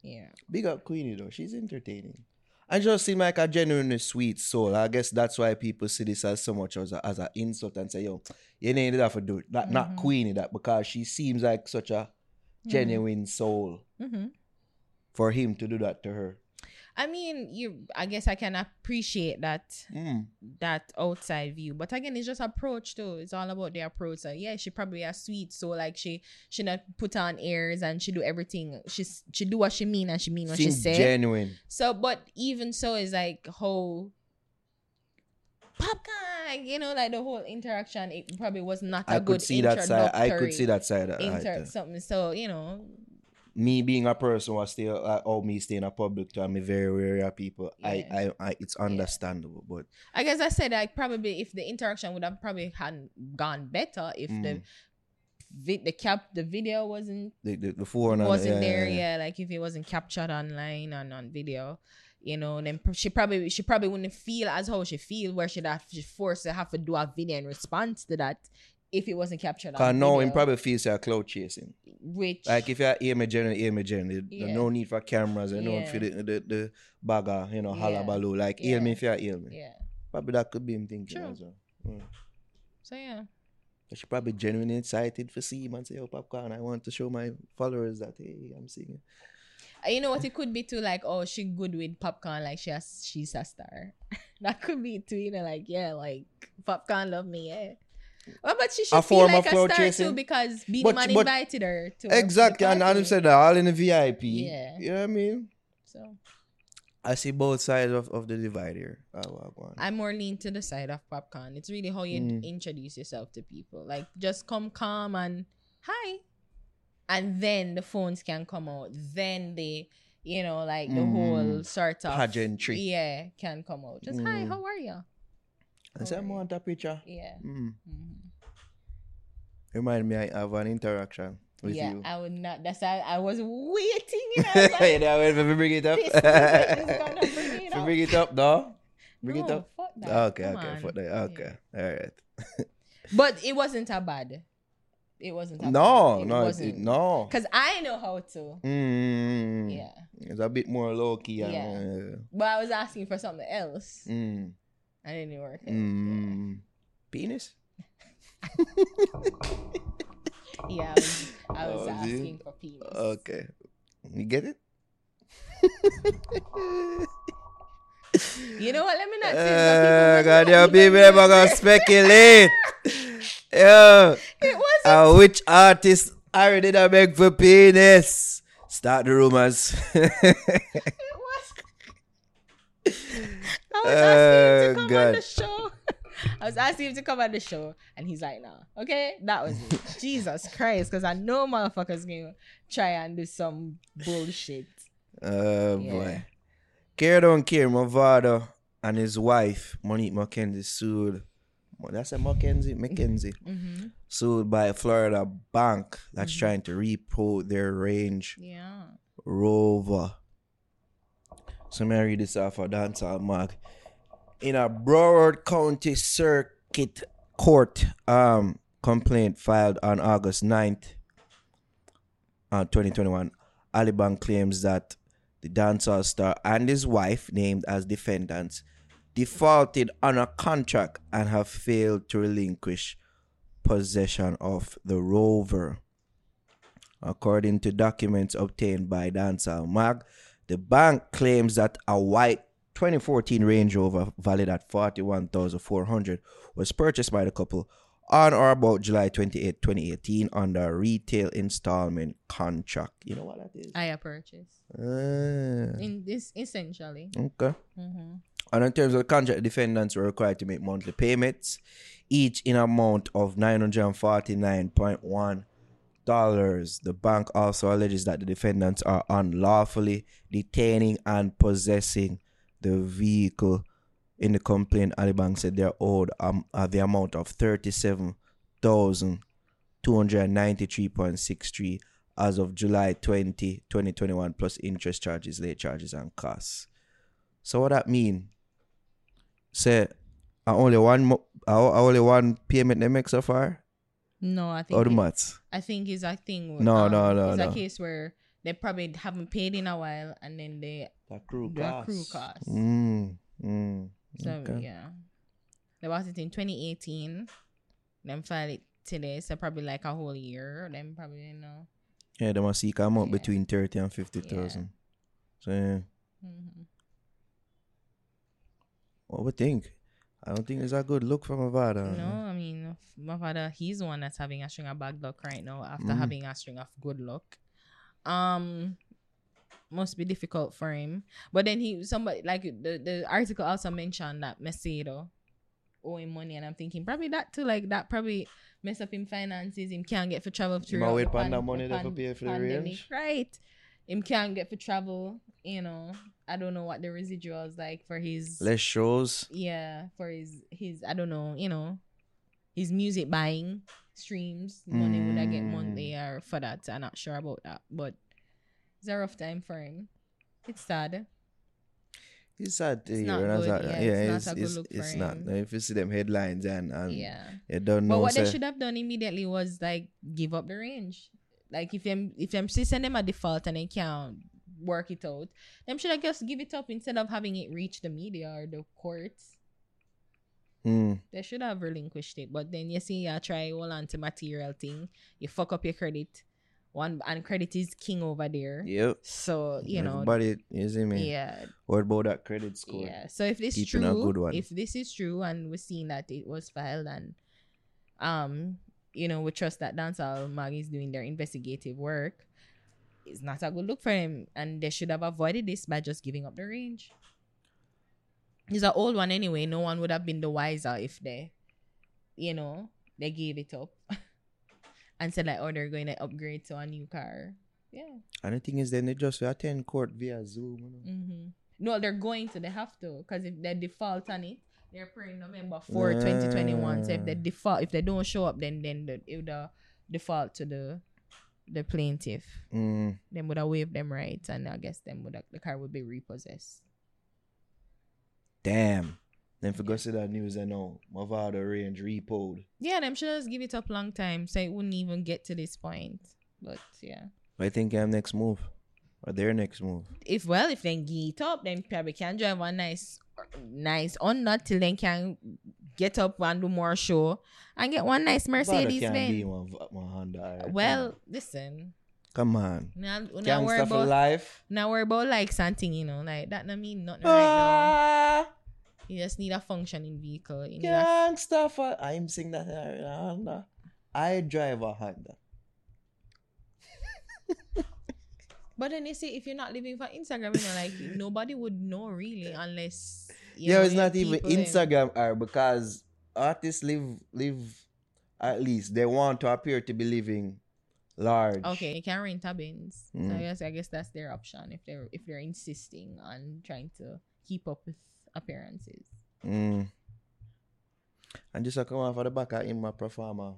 Yeah. Big up Queenie though. She's entertaining. I just seem like a genuinely sweet soul. I guess that's why people see this as so much as a, as an insult and say, yo, you need that for do it. That, Not Mhm. Queenie, that because she seems like such a genuine soul Mm-hmm. for him to do that to her. I mean, you. I guess I can appreciate that Mm. that outside view, but again, it's just approach too. It's all about the approach. So yeah, she probably a sweet, so like she she not put on airs and she do everything. She she do what she mean and she mean what she Seems say. genuine. So, but even so, is like how Popcaan, you know, like the whole interaction. It probably was not a I good I could see that side. I could see that side. of- Inter- right. something. So you know, me being a person who still uh, or me staying a public to I'm very wary of people. Yeah. I, I I it's understandable, but I guess I said like probably if the interaction would have probably hadn't gone better if the Mm. vi- the cap the video wasn't the the, the phone and- wasn't yeah, there yeah, yeah like if it wasn't captured online and on video you know then she probably she probably wouldn't feel as how she feel where she'd have she forced to have to do a video in response to that if it wasn't captured Cause now him probably feels like cloud chasing. which Like if you're aim a general, aim general. Yeah. no need for cameras. No Yeah. for the the, the bagger, you know, Yeah. halabaloo. Like Yeah. me if you're me. yeah Probably that could be him thinking True. as well. Mm. so yeah But She probably genuinely excited for see him and say, "Oh, Popcaan! I want to show my followers that hey, I'm seeing Uh, you know what it could be too like oh she good with Popcaan like she has she's a star [LAUGHS] that could be too you know like yeah like Popcaan love me yeah well, but she should A feel like a star chasing. too because Beenie But- Man but- invited her to Exactly, and party. said that all in the VIP. Yeah. You know what I mean? so I see both sides of, of the divide here. Well, go on. I'm more lean to the side of Popcaan. It's really how you Mm. introduce yourself to people. Like just come calm and hi. And then the phones can come out. Then they, you know, like the Mm. whole sort of Pageantry. Yeah, can come out. Just hi, Mm. how are you? I said, I want a picture. Yeah. Mm. Mhm. Remind me, I have an interaction with yeah, you. I would not. That's how I was waiting. [LAUGHS] You know, like, you know, when we bring it up. This gonna [LAUGHS] bring it up. bring it up, no? Bring it up. Fuck that. Okay, Come okay, on. fuck that. Yeah. Okay, all right. [LAUGHS] But it wasn't a bad. It wasn't a No, bad. It no, it, wasn't. no. Cause I know how to. Mm, Yeah. It's a bit more low key. and, Yeah. uh, But I was asking for something else. mm, It didn't even work. mm. Penis? [LAUGHS] Yeah, I was, I was Oh, asking for penis. Okay. You get it? [LAUGHS] You know what? Let me not say Uh, that God, people your people ever gonna speculate. [LAUGHS] Yo, It wasn't. uh, which artist already done beg for penis? Start the rumors. It was. I was asking him to Oh, come on the show. [LAUGHS] I was asking him to come on the show, and he's like, "No, okay, that was it." [LAUGHS] Jesus Christ, because I know motherfuckers gonna try and do some bullshit. oh Yeah. boy. Care don't care, Mavado and his wife, Monique McKenzie, sued. That's a McKenzie Mackenzie. [LAUGHS] Mm-hmm. Sued by a Florida bank that's trying to repo their range Yeah. Rover. So me read this off a dancehall mag. In a Broward County Circuit Court um complaint filed on August 9th, uh, 2021, Ally Bank claims that the dancehall star and his wife, named as defendants, defaulted on a contract and have failed to relinquish possession of the rover. According to documents obtained by Dancehall Mag, the bank claims that a white 2014 Range Rover valued at 41400 was purchased by the couple on or about July 28, 2018 under a retail installment contract. You know what that is? I purchase Ah, in this essentially. okay. Mm-hmm. And in terms of the contract, the defendants were required to make monthly payments, each in amount of $949.1. The bank also alleges that the defendants are unlawfully detaining and possessing the vehicle. In the complaint, Ally Bank said they're owed um, uh, the amount of 37293.63 as of July 20, 2021, plus interest charges, late charges, and costs. So what that mean? Say, I only one, uh, only one payment they make so far. No, I think Or the it- maths. I think it's a thing. where, No, um, no, no, It's no. a case where they probably haven't paid in a while, and then they The crew The costs. crew costs. Mm, mm, so okay. yeah, they bought it in 2018. Then filed it today, so probably like a whole year. Then probably you know. Yeah, they must seek amount Yeah. between thirty and fifty thousand. So yeah, hmm What would think? I don't think it's a good look for Mavado. No, I mean, Mavado, he's the one that's having a string of bad luck right now after Mm. having a string of good luck. Um, must be difficult for him. But then he, somebody like the the article also mentioned that Macedo owe him money, and I'm thinking probably that too. Like that probably mess up him finances. Him can't get for travel through. Wait pan that money there for pay for the range. right? Him can't get for travel. You know, I don't know what the residuals like for his Less shows. yeah for his his i don't know you know his music buying streams money would i get Mm. monthly or for that i'm not sure about that but it's a rough time for him it's sad It's sad to It's hear. not and I was good, like, yeah, yeah, it's it's not a good it's, it's not. If you see them headlines and and yeah you don't know. but what they should have done immediately was like give up the range like if them if them still send them a default and they can't work it out them should have just give it up instead of having it reach the media or the courts Hmm. They should have relinquished it. But then you see, you try on to material thing. You fuck up your credit. One and credit is king over there. Yep. So, you know, Everybody, you see me? yeah. What about that credit score? Yeah. So if this Keeping a good true, if this is true and we're seeing that it was filed and um, you know, we trust that dancehall mag is doing their investigative work, it's not a good look for him. And they should have avoided this by just giving up the range. It's an old one anyway. No one would have been the wiser if they, you know, they gave it up [LAUGHS] and said like, oh, they're going to upgrade to a new car. Yeah. And the thing is, then they just attend court via Zoom. You know? Mm-hmm. No, they're going to. They have to because if they default on it, they're praying November 4, 2021. So if they default, if they don't show up, then then the, it would uh, default to the the plaintiff. Mm. Then would have waived them rights, and I guess them would the car would be repossessed. Damn. Then for go see that news, I know Mavado range repoed. Yeah, them should just give it up long time, so it wouldn't even get to this point. But yeah, I think I'm next move. Or their next move. if well, if they get it up, then probably can drive one nice, nice on that till then can get up and do more show and get one nice Mercedes Benz. one, v- one Honda. alright? Well, listen, come on. now, now worry about life. now worry about like something, you know, like that. I mean nothing right now. Ah, You just need a functioning vehicle. You gangsta for. I'm saying that in a Honda. I drive a Honda. [LAUGHS] but then they say if you're not living for Instagram, you know, like [LAUGHS] nobody would know really unless. You yeah, know, it's not even Instagram are because artists live live at least they want to appear to be living large. Okay, you can rent a Benz. So Mm. I guess I guess that's their option if they're if they're insisting on trying to keep up with appearances. Mm. And just a come off of the back of him a performer.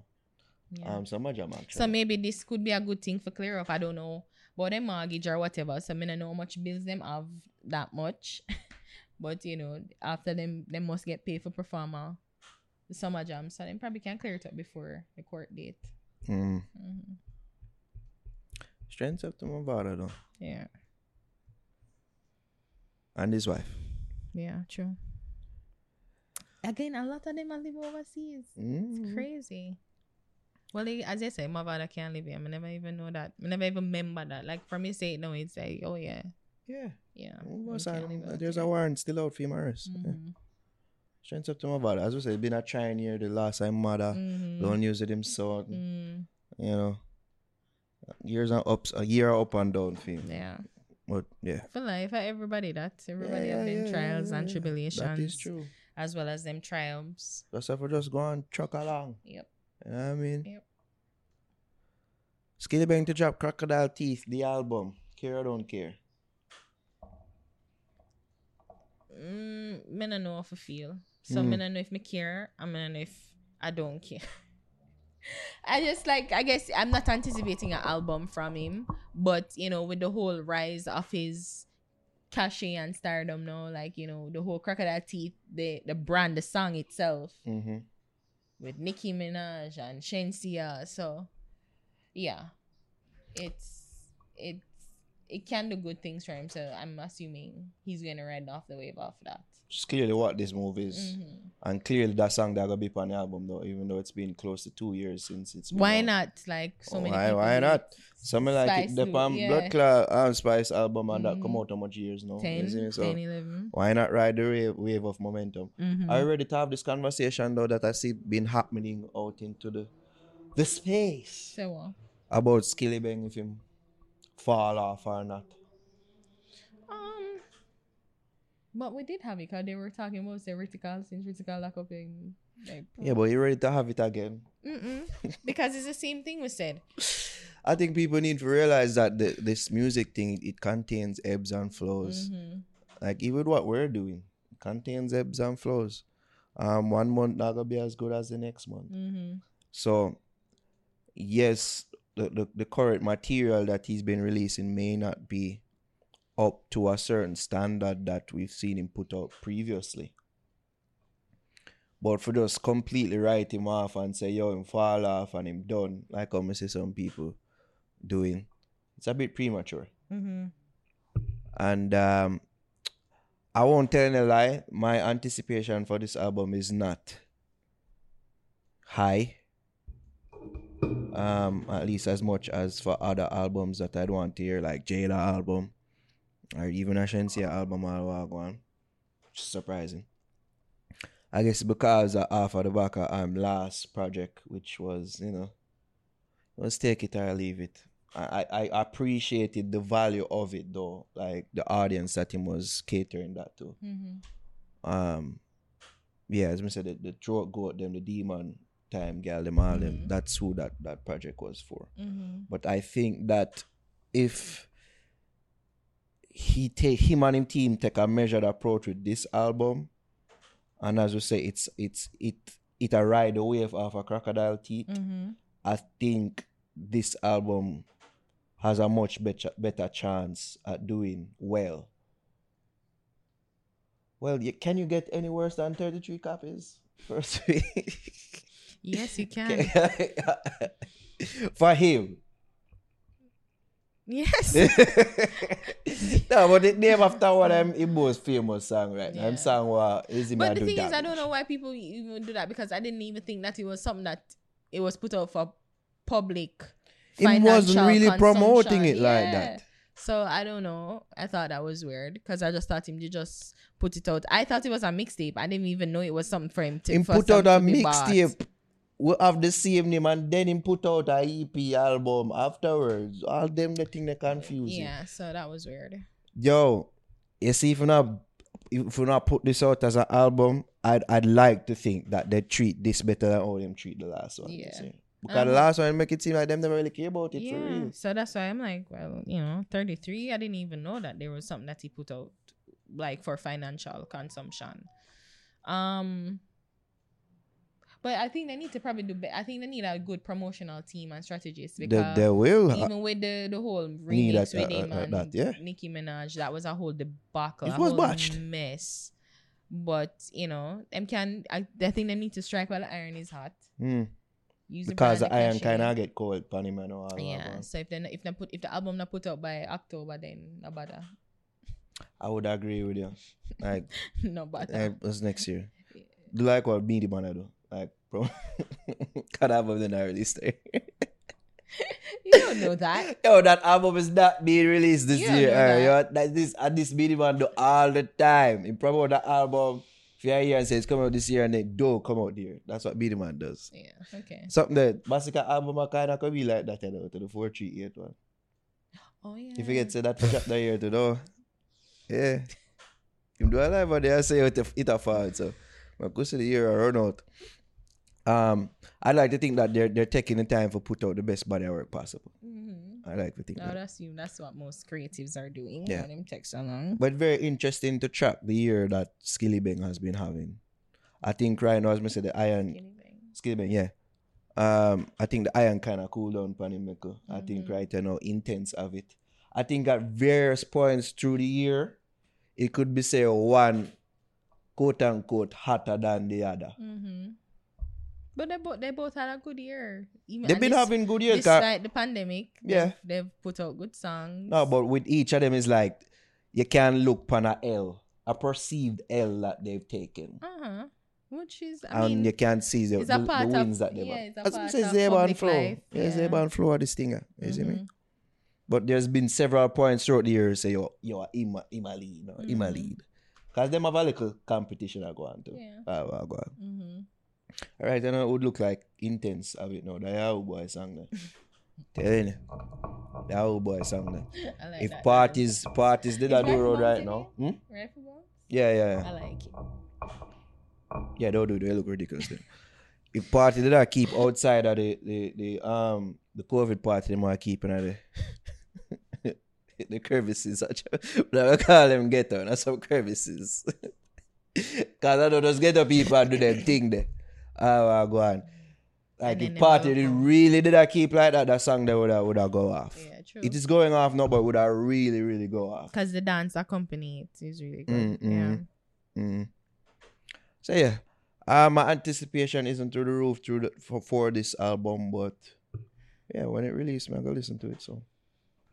Yeah. Um some jam actually. so maybe this could be a good thing for clear up. I don't know. But them mortgage or whatever. So I mean I know how much bills them have that much. [LAUGHS] but you know, after them they must get paid for performer the summer jam. So they probably can clear it up before the court date. mm. hmm Strength up to Mavado though. Yeah. And his wife. Yeah, true. Again, a lot of them are live overseas. Mm. It's crazy. Well, as I say, Mavado can't live here. I never even know that. I never even remember that. Like, from me say it now, it's like, oh, yeah. Yeah. Yeah. We can't that? There's a warrant still out for. Yeah. Mhm. Strength up to Mavado. As we said, it's been a trying year the last time mother. Mhm. Don't use it him son. Mm, You know. Years and ups a year up and down for him. yeah. But yeah. For life, for everybody, that everybody Yeah, have yeah, them yeah, trials and tribulations, That is true. as well as them triumphs. Just have to just go and truck along. Yep. You know what I mean? Yep. Skillibeng to drop Crocodile Teeth, the album. Care or don't care. Mm, me don't know how to feel. So Mm. me don't know if me care. I me don't know if I don't care. [LAUGHS] I just like I guess I'm not anticipating an album from him, but you know, with the whole rise of his cachet and stardom now, like you know, the whole crocodile teeth, the the brand, the song itself Mm-hmm. With Nicki Minaj and Shenseea. So yeah. It's it's it can do good things for him. So I'm assuming he's gonna ride off the wave off that. Clearly what this move is. Mhm. And clearly that song that gonna be on the album though, even though it's been close to two years since it's been Why out. not? Like so many. Why- why not? Something like it, the Palm yeah. Blood Clot um, Spice album and that come Mhm. out how much years now? 10, isn't it? So 10, 11. why not ride the wave, wave of momentum? Mhm. I already have this conversation though that I see been happening out into the the space So what? about Skillibeng if him fall off or not. Um, but we did have it because they were talking about say vertical since vertical lock up in like. Yeah, but you ready to have it again? Mm-mm. [LAUGHS] because it's the same thing we said. I think people need to realize that the, this music thing it contains ebbs and flows. Mhm. Like even what we're doing it contains ebbs and flows. Um, one month not gonna be as good as the next month. Mhm. So, yes, the, the, the current material that he's been releasing may not be up to a certain standard that we've seen him put out previously. But for just completely write him off and say, yo, him fall off and him done, like I'm see some people doing, it's a bit premature. Mhm. And um, I won't tell any lie. My anticipation for this album is not high. Um, at least as much as for other albums that I'd want to hear, like Jada album, or even a Shenseea album or one, which is surprising. I guess because of half of the back of um last project, which was you know, let's take it or leave it. I, I I appreciated the value of it though, like the audience that him was catering that to. Mhm. Um, yeah, as I said, the, the throat goat them, the demon time gal them all them. Mhm. That's who that that project was for. Mhm. But I think that if he take him and him team take a measured approach with this album, and as you say, it's it's it it a ride the wave off a crocodile teeth. Mhm. I think this album has a much better better chance at doing well. Well, you, can you get any worse than 33 copies? [LAUGHS] First week. Yes, you [LAUGHS] can. [LAUGHS] For him. Yes. [LAUGHS] no, but the name after one of him most famous song right now. Yeah. Him song what is him But the thing is, I don't know why people even do that because I didn't even think that it was something that it was put out for public. It wasn't really promoting it like that. So I don't know. I thought that was weird because I just thought him to just put it out. I thought it was a mixtape. I didn't even know it was something for him to. Him put out a to be bought. mixtape. We have the same name and then him put out a EP album afterwards. All them the thing they confuse you. Yeah, so that was weird. Yo, you see if you not if you not put this out as an album, I'd I'd like to think that they treat this better than all them treat the last one. Yeah. Because the Um, last one make it seem like them never really care about it for yeah, real. so that's why I'm like, well, you know, 33. I didn't even know that there was something that he put out like for financial consumption. Um, but I think they need to probably do. Be- I think they need a good promotional team and strategist They, because they will. ha- even with the the whole remix with uh, him uh, and that, yeah. Nicki Minaj, that was a whole debacle. It a was botched. mess. But you know, them can. I, I think they need to strike while the iron is hot. Use because the iron kind of get cold, pan him and all. Yeah. one. So if they if they put if the album not put out by October, then no bother, I would agree with you. Like, [LAUGHS] no bother. eh, what's next year? Do like what me the man I do. Like, bro, can't have the release there. [LAUGHS] you don't know that. [LAUGHS] Yo, that album is not being released this You year. that. yo. That this and this Beenie Man do all the time. He promote that album. If you're here and say it's coming out this year and then don't come out there. That's what Beenie Man does. Yeah. Okay. Something that Massacre album I kinda could be like that, you know, to the 438 one. Oh yeah. If you get to that for chapter here to know. Yeah. You do a live on there, I say it, it a fall. So my go to the year or run out. Um, I like to think that they're they're taking the time for put out the best body of work possible. Mm-hmm. I like to think I that. would assume that's what most creatives are doing. Yeah. Them take so. But very interesting to track the year that Skillibeng has been having. I think right now, as I said, the iron Skillibeng, yeah. Um, I think the iron kind of cool down pan him, I think Mhm. right now intense of it. I think at various points through the year, it could be say one quote unquote hotter than the other. Mm-hmm. But they both they both had a good year. Even They've been this- having good years. despite the pandemic. Yeah. they've, they've put out good songs. No, but with each of them is like you can look upon a L, a perceived L that they've taken. uh huh. Which is, I and mean, you can't see the, the, the part of- wins that they've yeah, had. it's a As part of Zeba and Flow. life, Yeah, yeah. Zeba and Flow are this thing. You see me? Mhm. But there's been several points throughout the years say, yo, yo, Ima, Ima lead, no, Ima Mhm. lead. Because them have a little competition I go on to. Yeah. Ah, well, go on. hmm All right, then it would look like intense of it now. The Yahoo Boy song there. [LAUGHS] Telling you. The Yahoo Boy song there. I like If that. parties, parties did I do road right now? Hmm? Yeah, yeah, yeah. I like it. Yeah, don't do it. They look ridiculous. Then. [LAUGHS] If party did I keep outside of the the, the um the COVID party, them are keeping at the [LAUGHS] the crevices. Such but I call them ghetto. Not some crevices. Cause I know those ghetto people do them thing there. Oh, I go on. Like if party did really did I keep like that, that song that would have would have go off. Yeah, true. It is going off now, but would I really, really go off. Because the dance accompany it is really good. Mm, Yeah. mm. Mm. So yeah, uh, my anticipation isn't through the roof through the, for for this album, but yeah, when it released, I'm gonna listen to it. So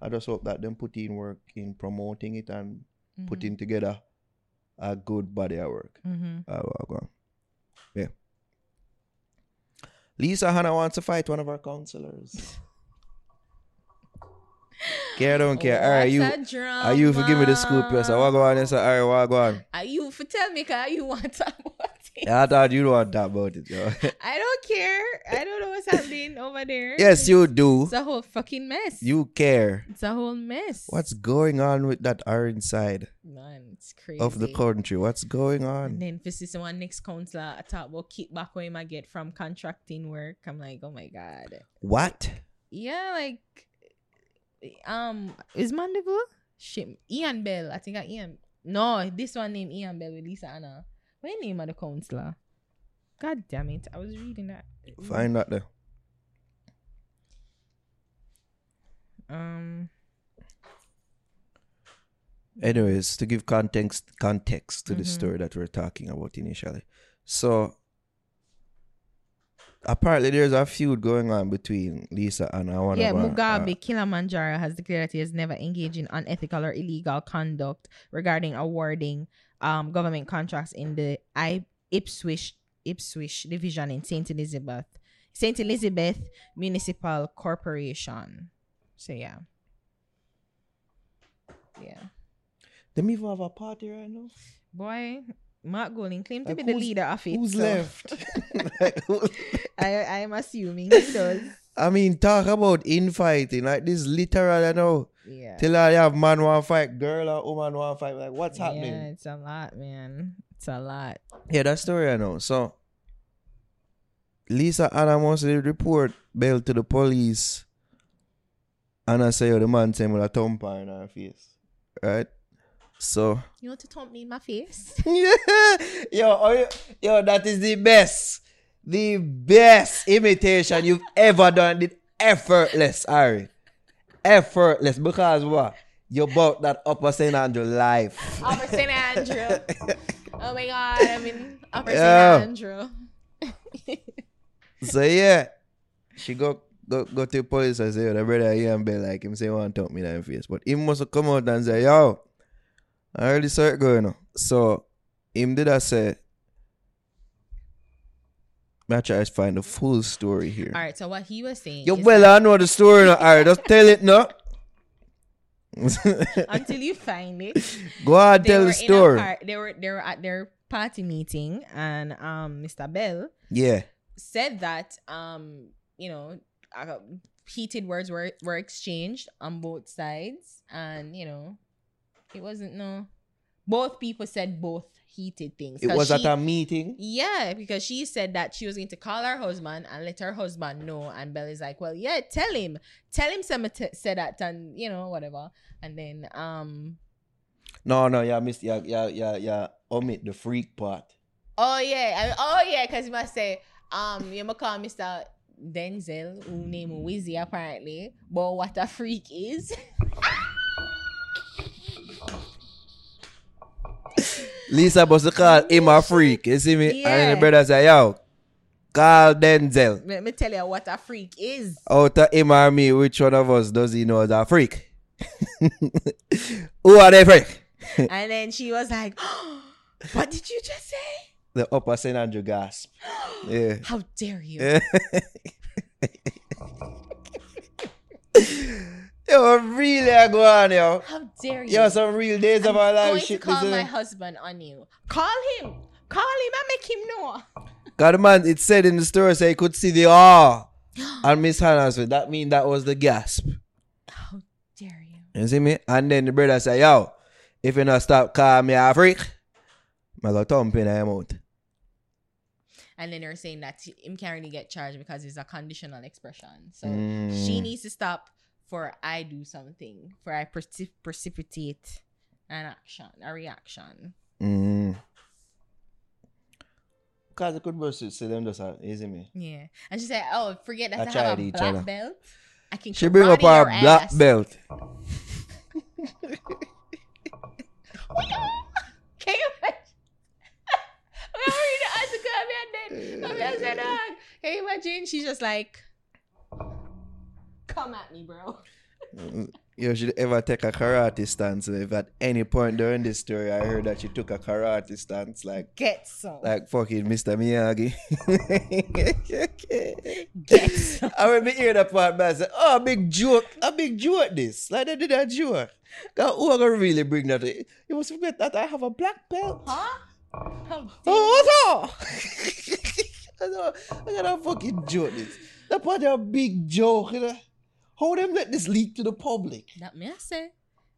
I just hope that them put in work in promoting it and Mm-hmm. putting together a good body of work. hmm Uh, well, go on. Yeah. Lisa Hanna wants to fight one of our counselors. [LAUGHS] care, don't care. All right, you. Are you for give me the scoop? Yes, I want go on. Yes, all right, what go on. Are you for tell me cause you want to talk [LAUGHS] about it? I thought you don't want to talk about it, yo. [LAUGHS] I don't care. I don't know what's happening over there. yes, you do. It's a whole fucking mess. You care. It's a whole mess. What's going on with that orange side man? It's crazy. of the country? What's going And on? then for this one next counselor, I talk about kickback what him I get from contracting work. I'm like, oh my god. What? Yeah, like um is Mandeville? Ian Bell. I think I Ian No, this one named Ian Bell with Lisa Hanna. What name of the counselor? God damn it. I was reading that. Find that there. Um Anyways, to give context context to the Mhm. story that we're talking about initially. So apparently there's a feud going on between Lisa and one yeah, of our, Mugabe uh, Kilimanjaro has declared that he has never engaged in unethical or illegal conduct regarding awarding um government contracts in the I Ipswich Ipswich division in Saint Elizabeth Saint Elizabeth Municipal Corporation. So yeah. Yeah. Them even have a party right now. Boy, Mark Golding claimed to Like, be the leader of it. Who's so left? [LAUGHS] Like, who- I I am assuming he does. I mean, talk about infighting. Like this literal, you know. Yeah. Till I have man want fight, girl or woman want fight. Like, what's happening? Yeah, it's a lot, man. It's a lot. Yeah, that story I know. So Lisa Hanna must report bail to the police. And I say oh, the man saying with a thump in her face. Right? So You want to taunt me in my face? [LAUGHS] yeah. Yo, oh, yo, yo, that is the best. The best imitation you've ever done. It effortless, Ari. Effortless. Because what? You bought that upper St. Andrew life. Upper St. Andrew. [LAUGHS] Oh my god, I mean, Upper Yeah. St. Andrew. So yeah, she go go go to the police and say, yo, the brother here and be like him say want talk me in the face. But him must come out and say, yo, I already saw it going on. So him did I say I try to find the full story here. All right, so what he was saying Yo, well, I know the story now. Alright, just tell it now. [LAUGHS] until you find it, Go ahead, they tell the story. par- they were they were at their party meeting, and um, Mr. Bell Yeah. said that um, you know, uh, heated words were were exchanged on both sides, and you know, it wasn't no. Both people said both heated things. It was she- at a meeting. Yeah, because she said that she was going to call her husband and let her husband know. And Bell is like, well, yeah, tell him. Tell him some t- said that and, you know, whatever. And then, um, No, no, yeah, miss yeah, yeah, yeah, yeah. Omit the freak part. oh, yeah. I- oh, yeah, because you must say, um, you must call Mr. Denzel, who name Wizzy apparently. But what a freak is. [LAUGHS] Lisa was to call him a freak. You see me? And Yeah. the brother say, yo, Carl Denzel. Let me tell you what a freak is. Out of him or me, which one of us does he know is a freak? [LAUGHS] Who are they freak? [LAUGHS] and then she was like, [GASPS] What did you just say? The upper St. Andrew gasp. [GASPS] Yeah. How dare you? [LAUGHS] yo, really I go on, yo. How dare you? Yo, some real days of our I'm life going to call my husband on you. Call him. Call him and make him know. God, man, it said in the story, say he could see the awe on [GASPS] Miss Hanna's face. That mean that was the gasp. How dare you? You see me? And then the brother say, yo, if you not stop calling me a freak, I go thump in her mouth. And then they're saying that him can't really get charged because it's a conditional expression. So Mm. she needs to stop for I do something, for I precip- precipitate an action, a reaction. Mm. Cause it could be so so them just, uh, you see me? Yeah. And she said, Oh, forget that I I, have tried a each black other. belt. I can She bring up karate her black ass." belt. [LAUGHS] Can you imagine? I'm reading the article and then I'm just "Dog, Can you imagine? She's just like, come at me, bro. [LAUGHS] You should ever take a karate stance. If at any point during this story I heard that you took a karate stance, like Get some. like fucking Mr. Miyagi. [LAUGHS] Get some. I remember hearing that part, man. I said, oh, a big joke. A big joke, this. Like, they did a joke. God, who are going to really bring that? You must forget that I have a black belt. Huh? How Oh, what's [LAUGHS] up? I oh, I got a fucking joke, this. That part a big joke, you know. How them let this leak to the public? That me I say.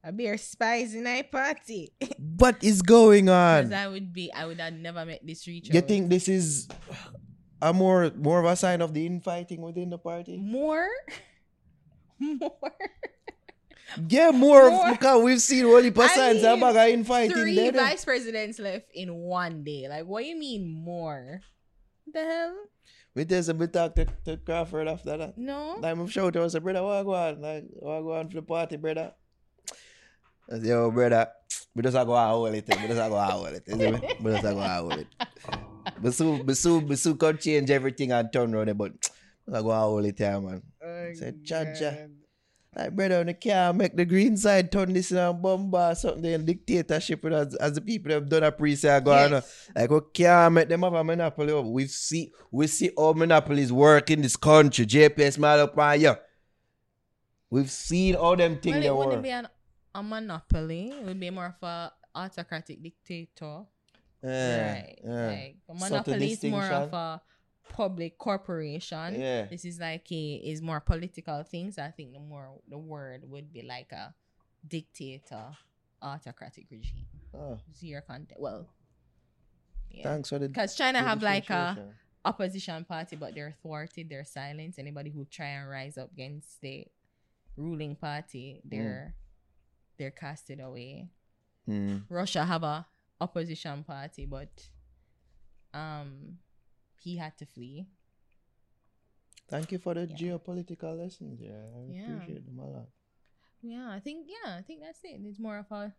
I be her spies in my party. [LAUGHS] What is going on? Because? I would be, I would have never met this reach. You think this is a more more of a sign of the infighting within the party? more? [LAUGHS] More? Yeah, more, More. of because we've seen only I signs mean, about infighting Three there. Eh? vice presidents left in one day. Like, what do you mean more? The hell? We tell some we talk to, to Crawford after that. No. Like I'm shout out, say, brother, what go on? Like, what go on for the party, brother? I say, yo, brother, we just go out hold it. We just go out hold it. You see me? We just go out hold it. [LAUGHS] But soon, but soon, but soon come change everything and turn around but we a go out hold it man. Say, Jaja. Like, brother, when you can't make the green side turn this in a bomba or something, dictatorship with us, as the people have done a pre-sale go on. Yes. Like we can't make them have a monopoly. over. We see we see how monopolies work in this country. JPS mal up on you. We've seen all them things Well, it wouldn't work. be an, a monopoly. It would be more of a autocratic dictator. Yeah, right. yeah. Like a monopoly is more of a public corporation. Yeah. This is like a is more political things. I think the more the word would be like a dictator, autocratic regime. Oh, your content. Well, yeah. Thanks for the Because China have like a opposition party, but they're thwarted, they're silenced. Anybody who try and rise up against the ruling party, they're they're casted away. Hmm. Russia have a opposition party, but um he had to flee. Thank you for the Yeah. geopolitical lessons. Yeah, I Yeah. appreciate them a lot. Yeah, I think yeah, I think that's it. It's more of a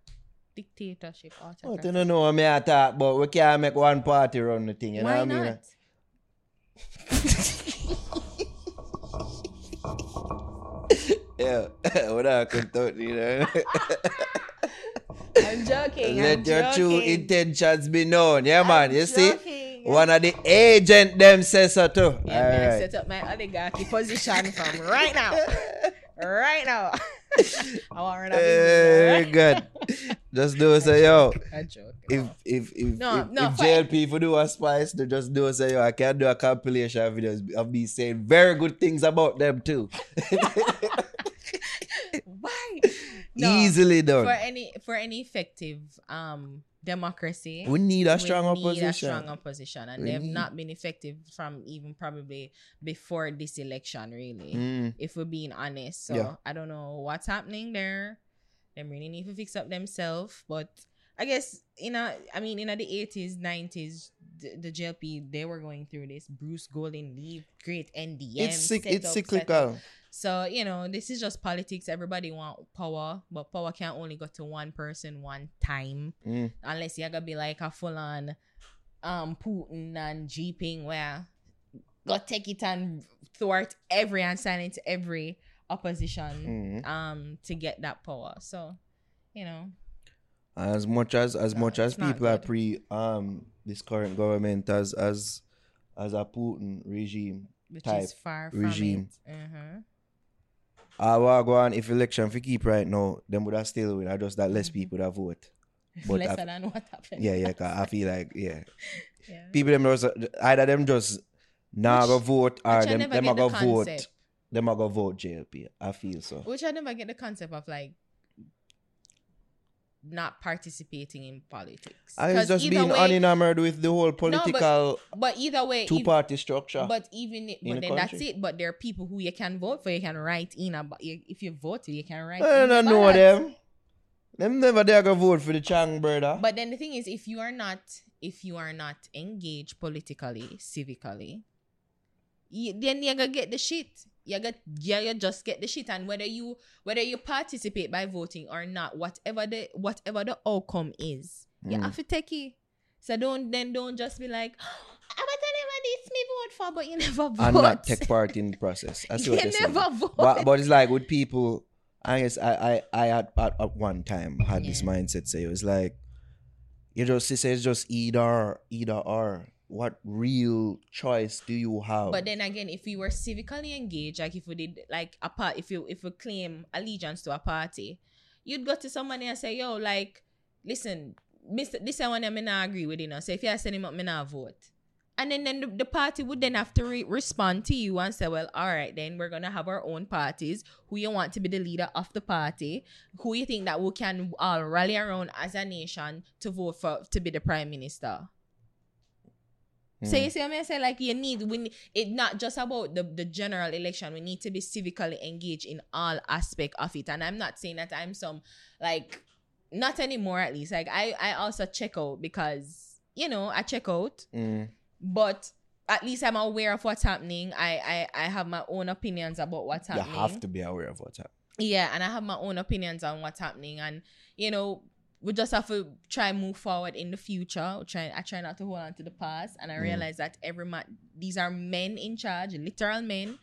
dictatorship But oh, autocracy. you don't know what me I talk about. We can't make one party run the thing. You Why know what I mean? not? [LAUGHS] Yeah, [LAUGHS] what I can talk, you know. [LAUGHS] I'm joking. Let I'm your joking. true intentions be known. Yeah, man. I'm you see? One of the agent them says so too. Yeah, man, I Alright. set up my oligarchy position from right now. [LAUGHS] right now. I want to Very good. Just do it, say yo. [LAUGHS] If if if No, if, no, if. JLP for do a spice, they just do it, say yo. I can do a compilation of videos of me saying very good things about them too. [LAUGHS] Why? No, Easily done. For any for any effective um democracy, we need a strong we need opposition. a strong opposition, and We they've need- not been effective from even probably before this election, really. Mm. If we're being honest, so Yeah. I don't know what's happening there. Them really need to fix up themselves, but I guess in a, I mean, in the eighties, nineties, the, the JLP they were going through this. Bruce Golding leave, great NDM. It's cyc- it's up, set up. cyclical. So, you know, this is just politics. Everybody want power, but power can only go to one person one time. Mm. Unless you're gonna be like a full on um Putin and Jinping where go take it and thwart every and silence every opposition Mhm. um to get that power. So, you know, As much as as No, much as people are pre um this current government as as as a Putin regime, which Type is far regime. from it. Uh-huh. I will go on if election if we keep right now, then would have still win. I just that less Mhm. people that vote. [LAUGHS] But Lesser I- than what happened. Yeah, yeah, 'cause I feel like yeah. [LAUGHS] yeah. People them just either them just Which- go vote or I them them get go vote. Them go vote JLP. I feel so. Which I never get the concept of like not participating in politics. I was just being way- unenamored with the whole political But either way, two party structure. But even it, but the then that's it. But there are people who you can vote for. You can write in about if you voted, you can write. In. I don't know ballot. them. Them never dare go vote for the Chang brother. But then the thing is, if you are not, if you are not engaged politically, civically, you, then you're gonna get the shit. You got, yeah, you just get the shit. And whether you, whether you participate by voting or not, whatever the, whatever the outcome is, you Mm. have to take it. So don't then don't just be like, [GASPS] "Ah, but I never did me vote for, but you [LAUGHS] never vote. and not take part in the process. [LAUGHS] I see what you they're saying. never vote. But, but it's like with people, I guess I I, I had at, at one time had this mindset say it was like you just it says just either either or. What real choice do you have? But then again, if we were civically engaged, like if we did like a part, if you if we claim allegiance to a party, you'd go to somebody and say, "Yo, like, listen, Mister, this is one I may not agree with you know. So if you send him up, me not vote." And then, then the, the party would then have to re- respond to you and say, well, all right, then we're gonna have our own parties. Who you want to be the leader of the party? Who you think that we can all rally around as a nation to vote for to be the prime minister? So Mm. you see what I say? Like you need we ne- it not just about the, the general election. We need to be civically engaged in all aspect of it. And I'm not saying that I'm some like not anymore at least. Like I I also check out because you know I check out, Mm. but at least I'm aware of what's happening. I I I have my own opinions about what's happening. you have to be aware of what's happening. Yeah, and I have my own opinions on what's happening, and you know, we just have to try and move forward in the future. We Try, I try not to hold on to the past, and I Mm. realize that every man, these are men in charge, literal men,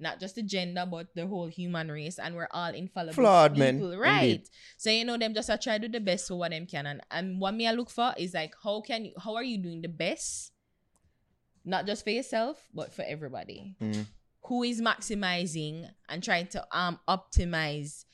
not just the gender, but the whole human race, and we're all infallible Flawed men, people, right? indeed. So you know, them just I try to do the best for what them can, and and what me I look for is like how can you, how are you doing the best, not just for yourself, but for everybody Mm. who is maximizing and trying to um optimize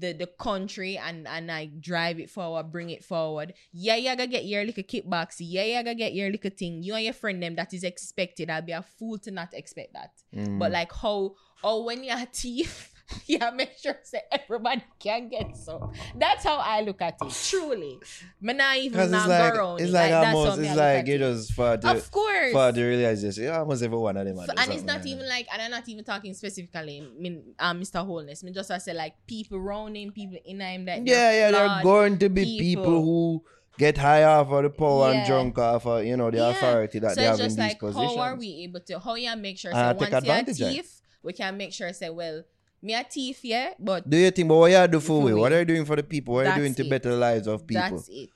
the the country and and I drive it forward, bring it forward. Yeah, you gotta get your little kickbacks. Yeah, you gotta get your little thing. You and your friend them that is expected. I'll be a fool to not expect that. Mm. But like how or when you're a thief, [LAUGHS] yeah, make sure say everybody can get some. That's how I look at it. Truly. Me not even not it's like around it's it. like, almost me it's like at you it. just for the Of course. for the realization. Yeah, almost every one of them. are So- and it's not like even that. like, and I'm not even talking specifically, I mean, um, Mr. Holness. I mean, just I say like people around him, people in him that Yeah, yeah, there are going to be people, people. who get high off of the power Yeah. and drunk off of you know the Yeah. authority that so they have in just these like positions. how are we able to how you make sure Uh, say take once you're a advantage thief, we can make sure say well me a thief yeah, but Do you think? But what you do for we? What are you doing for the people? What are you doing to it. better the lives of people? that's it,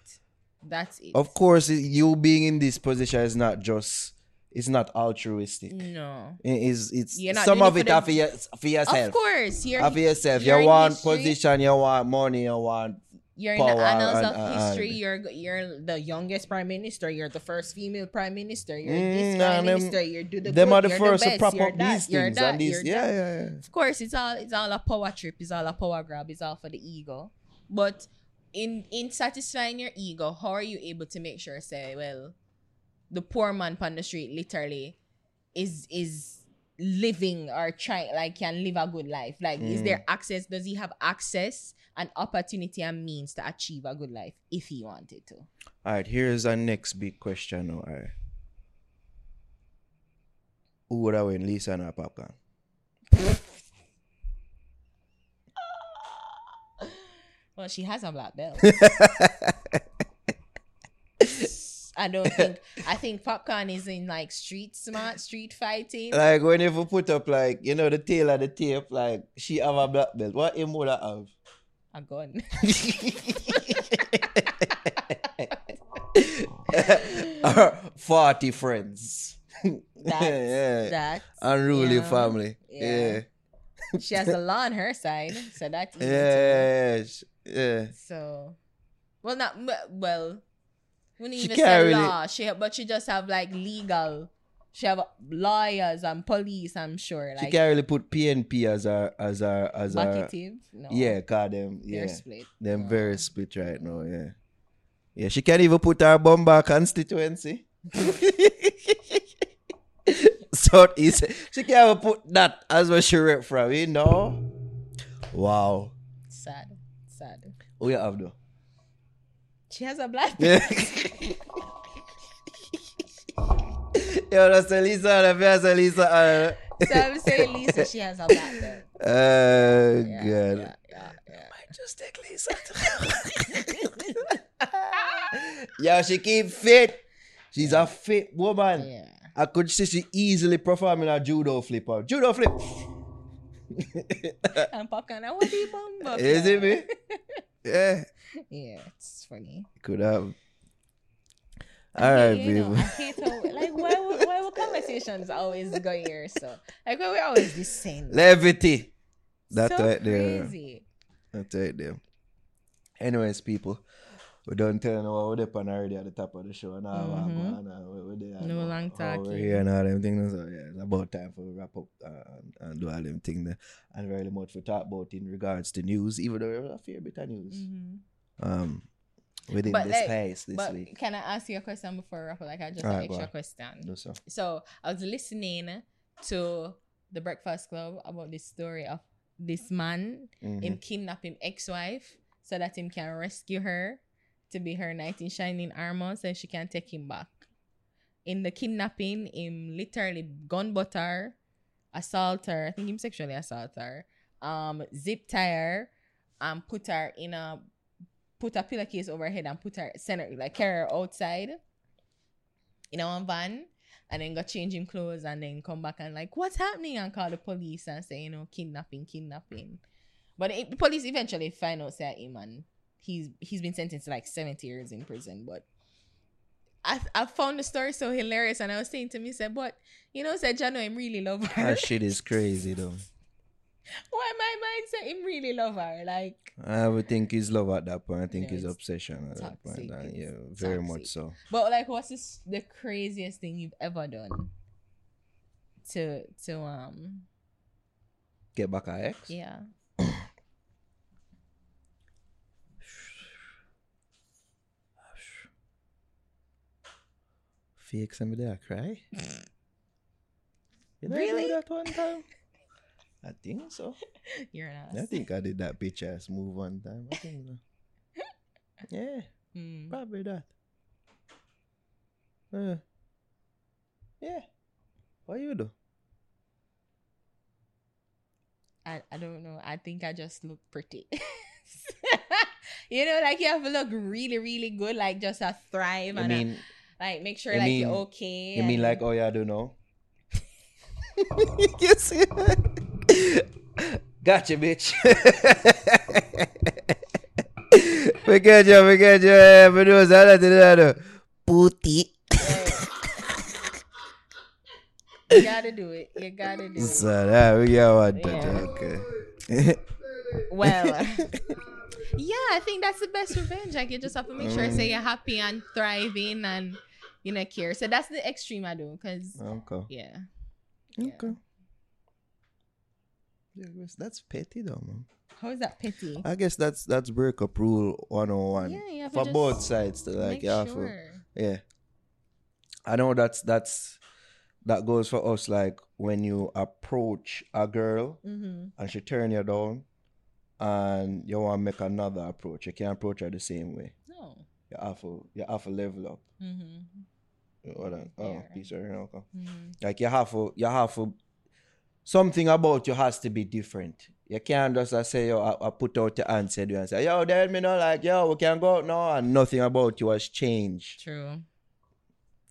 that's it. Of course, you being in this position is not just. It's not altruistic. no, It is. It's some of it it for the- for, your, for yourself. of course you're for yourself. you're You want position. You want money. You want. You're in the annals of history. You're you're the youngest prime minister. You're the first female prime minister. You're Mm, this prime them- minister. You're do the them good, are the first to best, prop you're up that, these things that, and these. Yeah, yeah, yeah. Of course, it's all it's all a power trip. It's all a power grab. It's all for the ego. But in in satisfying your ego, how are you able to make sure say, well, the poor man on the street literally is is living or trying like can live a good life? Like, is Mm. there access? Does he have access and opportunity and means to achieve a good life if he wanted to? All right, here's our next big question. All right. Who would have win, Lisa or Popcaan? [LAUGHS] Well, she has a black belt. [LAUGHS] I don't think. I think Popcaan is in like street smart, street fighting. like when you put up like you know the tail of the tape, like she have a black belt. What him would have? a gun. [LAUGHS] [LAUGHS] Forty friends. [LAUGHS] That, Yeah. that. Unruly know? family. Yeah. Yeah. She has the law on her side, so that's too. Yeah. Yeah. So, well, not well. We need She even can't say really- law. She but she just have like legal. She have lawyers and police. I'm sure. She can't really put PNP as our as our as our. No. yeah, cause them yeah. They're split. Them No. very split right now, yeah. Yeah, she can't even put her Bomba constituency. [LAUGHS] So Southeast. She can't even put that as where she rep from, you know? Wow. Sad. Sad. You have though? She has a black. Yeah. [LAUGHS] Yo, that's Lisa, that's Lisa. Uh, so I'm saying Lisa, she has a black [LAUGHS] belt. uh, Yeah, God. yeah, yeah, yeah. Just take Lisa. [LAUGHS] Yo, she keep fit. She's a fit woman. Yeah. I could see she easily performing a judo flip out. Judo flip. And Popcaan. What do you? Is it me? Yeah. Yeah, it's funny. Could have. I All right, hate, you know, people. I hate how like why [LAUGHS] would- why would conversations always go here so like why we always the same. Levity. That's so right there. crazy. That's right there. Anyways, people, we don't tell no what we're on already at the top of the show. Now Mhm. we're, we're, we're there. No long Oh, We're here and all them things. So yeah, it's about time for we wrap up uh, and, and do all them things there. And very much for talk about in regards to news, even though there's a fair bit of news. Mhm. Um within But, this like, space this But week. can I ask you a question before we wrap up? Like I just Alright, an extra question. So. So I was listening to the Breakfast Club about this story of this man Mhm. him kidnap him ex-wife so that him can rescue her to be her knight in shining armor so she can take him back. In the kidnapping, him literally gun butt her, assault her, I think him sexually assault her, um, zip tie her, and put her in a put a pillowcase over her head and put her send her like carry her outside in a one van and then go change him clothes and then come back and like what's happening? And call the police and say you know kidnapping kidnapping. But it, the police eventually find out say him and he's he's been sentenced to like 70 years in prison but I, I found the story so hilarious and I was saying to me said but you know said Jano him really love her That shit is crazy though. [LAUGHS] why my mind said him really love her like I would think his love at that point. I think Yeah, his it's obsession at that point. And yeah, very much so. But like, what's this, the craziest thing you've ever done to to um Get back at ex. yeah Fake some there cry. You know, I Really? that one time. I think so. [LAUGHS] you're an ass. I think I did that bitch ass move one time. I think so. [LAUGHS] Yeah, Mm. probably that. Uh, yeah. What you do? I I don't know. I think I just look pretty. [LAUGHS] you know, like you have to look really really good, like just a thrive I and a- mean, like make sure you like mean- you're okay. you mean like oh yeah, I don't know. [LAUGHS] you see? gotcha, bitch. [LAUGHS] we get you, we get you. Yeah, but do that, that, that. Putty. you gotta do it. You gotta do it. So that we got one Yeah. okay. Eh. Well, [LAUGHS] yeah, I think that's the best revenge. Like you just have to make sure I say you're happy and thriving and you know care. So that's the extreme I do because okay. yeah, Yeah. Okay. Yeah, that's petty though, man. how is that petty? I guess that's that's breakup rule 101 Yeah, you have to for both sides to like Make yeah, sure. for, yeah. I know that's that's that goes for us like when you approach a girl Mm-hmm. and she turn you down and you want to make another approach. You can't approach her the same way. No. You have to you have to level up. Mm-hmm. Hold on. Oh, Fair. okay. Mm-hmm. Like you have to, you have to. Something about you has to be different. You can't just uh, say, yo, I, I put out your hand, said you and say, yo, then me know, like, yo, we can go out now, and nothing about you has changed. True.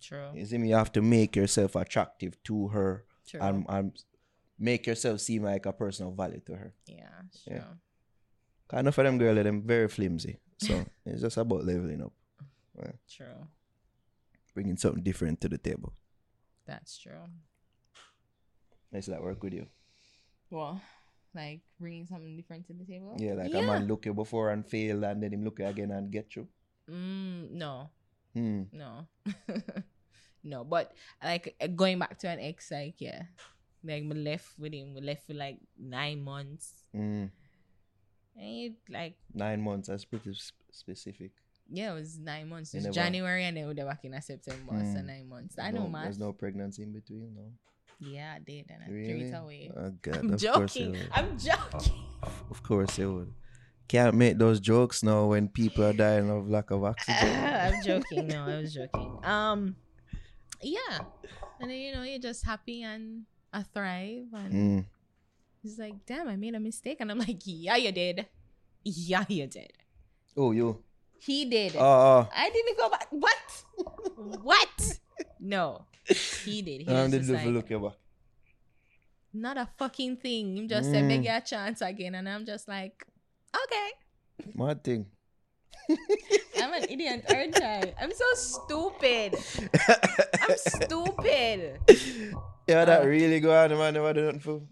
True. You see me? You have to make yourself attractive to her True. and, and make yourself seem like a person of value to her. yeah. True. Yeah. Enough of them girls, them very flimsy. So [LAUGHS] it's just about leveling up, True. bringing something different to the table. That's true. Does that work with you? Well, like bringing something different to the table. Yeah, like a man look you before and fail, and then him look you again and get you. Mm, no, Hmm. no, [LAUGHS] no. But like going back to an ex, like yeah, like we left with him. We left for like nine months. Mm. And like Nine months. That's pretty sp- specific. yeah, it was nine months. It was never- January and then we were back in September. So Mm. nine months. I know, no, man. There's no pregnancy in between, no. Yeah, I did, and I threw it away. Oh, God, [LAUGHS] I'm of course you joking. I'm joking. [LAUGHS] Of course you would. Can't make those jokes now when people are dying of lack of oxygen. [LAUGHS] I'm joking. No, I was joking. Um, yeah, and then you know you're just happy and I thrive, and Mm. He's like, "Damn, I made a mistake," and I'm like, "Yeah, you did. Yeah, you did. Oh, you. He did. Oh, oh. I didn't go back. What? [LAUGHS] what? No, he did. He I'm was the just devil like, look you back. not a fucking thing. He just said, Mm. "Beg you a chance again," and I'm just like, "Okay." Mad thing. [LAUGHS] I'm an idiot, aren't I? I'm so stupid. [LAUGHS] I'm stupid. yeah, that Uh, really go on, man. Never do nothing for.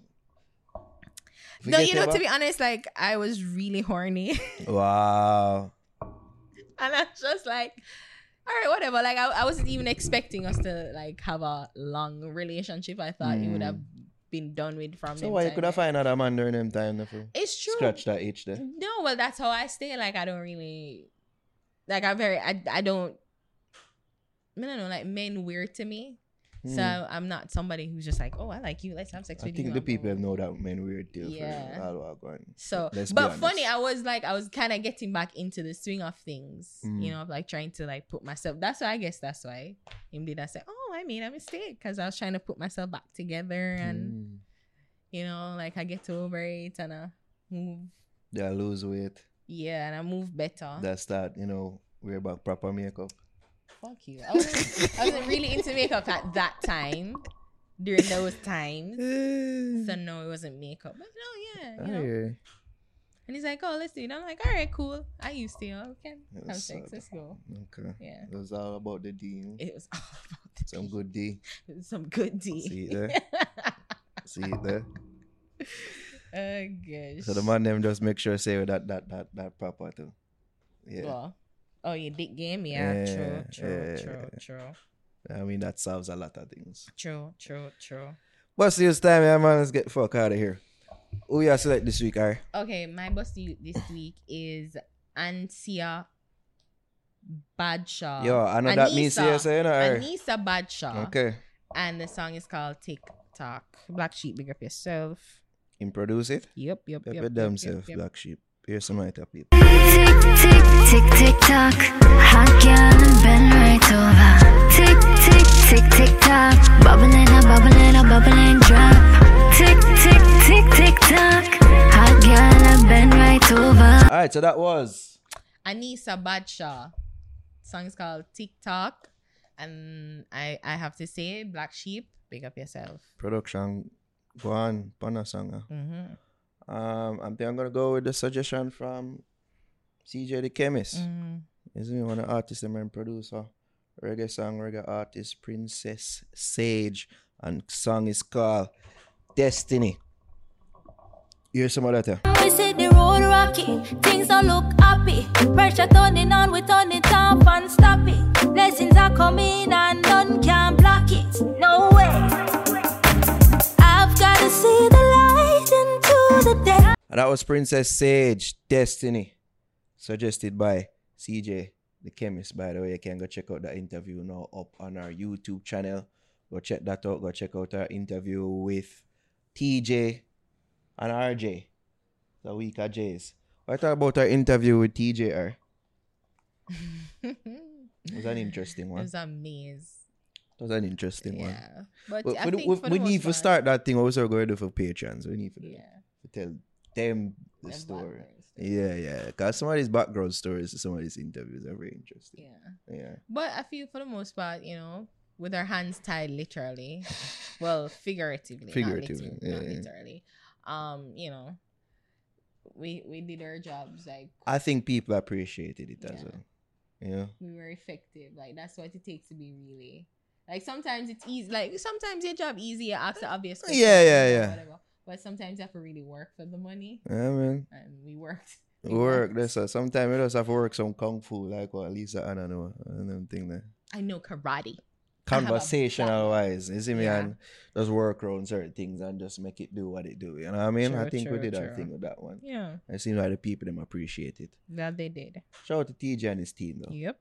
No, you know, to be honest, like I was really horny, [LAUGHS] Wow. and I was just like, all right, whatever. Like I, I wasn't even expecting us to like have a long relationship. I thought it would have been done with from. So why you could have find another man during them time if It's true. scratch that itch there? No, well, that's how I stay. Like I don't really, like I'm very, I, I don't. I don't know, like men weird to me. So Hmm. I'm not somebody who's just like, oh, I like you. Let's have sex I with you. think the people cool. know that men weird too. Yeah. For all what going. So, Let's but funny, I was like, I was kind of getting back into the swing of things, Mm. you know, like trying to like put myself. That's why I guess that's why him did I say, oh, I made a mistake because I was trying to put myself back together, and Mm. you know, like I get over it and I move, Yeah, lose weight. yeah, and I move better. That's that, you know, wear back proper makeup. Fuck you. I wasn't, I wasn't really into makeup at that time, during those times. [SIGHS] So no, it wasn't makeup, but no, yeah, you know. And he's like, "Oh, let's do it." I'm like, "All right, cool. I used to. Okay, have sex. Let's go." Okay. Yeah. It was all about the D. It was all about the Some D. good D. [LAUGHS] Some good D. See it there? [LAUGHS] See it there? oh gosh. So the man them just make sure say that that that that proper too. Yeah. Well, oh, your dick game, yeah. true, Yeah, true, yeah. true, true, I mean that solves a lot of things. true, true, true. What's this time, yeah, man? Let's get the fuck out of here. Who you select this week, alright? Okay, my boss this week is Aneesa Badshaw. Yo, I know that means Aneesa. yes, eh, you know, alright. Aneesa Badshaw. Okay. And the song is called Tick Tock. Black Sheep, big up yourself. Him produce it. Yep, yep, Pepper yep. yep, themself, yep, yep. black sheep. Here's some right up. Tick, tick, tick, tick, tock. Hot girl and bend right over. Tick, tick, tick, tick, tock. Bubbling a bubbling a bubbling drop. Tick, tick, tick, tick, tock. Hot girl and bend right over. Alright, so that was Aneesa Badshaw. Song is called TikTok. And I I have to say, Black Sheep, big up yourself. production. Go on, Pana Sanga. Mm-hmm. Um, I think I'm gonna go with the suggestion from CJ the Chemist. Mm-hmm. Is me one of the artists and producer. Reggae song, reggae artist, Princess Saje. And song is called Destiny. Here's some of that. We see the road rocky, things don't look happy. Pressure turning on, we turn it off and stop it. Blessings are coming and none can block it. No way. I've gotta see the light into the day. And that was Princess Saje, Destiny. Suggested by CJ the Chemist. By the way, you can go check out that interview now up on our YouTube channel. Go check that out. Go check out our interview with TJ and RJ. The week of J's. What thought about our interview with TJR? It [LAUGHS] was an interesting one. It was a maze. It was an interesting one. Yeah. But But I we, we, we need to start that thing. Also, going to do for patrons. We need to, Yeah. Tell them the story. Yeah, yeah. Because some of these background stories, some of these interviews are very interesting. Yeah. Yeah. But I feel for the most part, you know, with our hands tied literally, [LAUGHS] well, figuratively, Figuratively, not, literally, not yeah, yeah. literally. Um, you know, we we did our jobs like I think people appreciated it as well. Yeah. we were effective. Like that's what it takes to be really Like sometimes it's easy. Like sometimes your job easy. You ask the obvious. Yeah, yeah, yeah. Whatever. But sometimes you have to really work for the money, Yeah, man. and we worked. [LAUGHS] Work. That's uh, sometimes we just have to work some kung fu, like what Lisa Hanna know, and them thing there. I know karate. Conversational wise, you see me, Yeah. and just work around certain things and just make it do what it do. You know what I mean? I True, think we true, did our thing with that one. Yeah, I seem like the people them appreciate it. that they did. Shout out to TJ and his team though. Yep.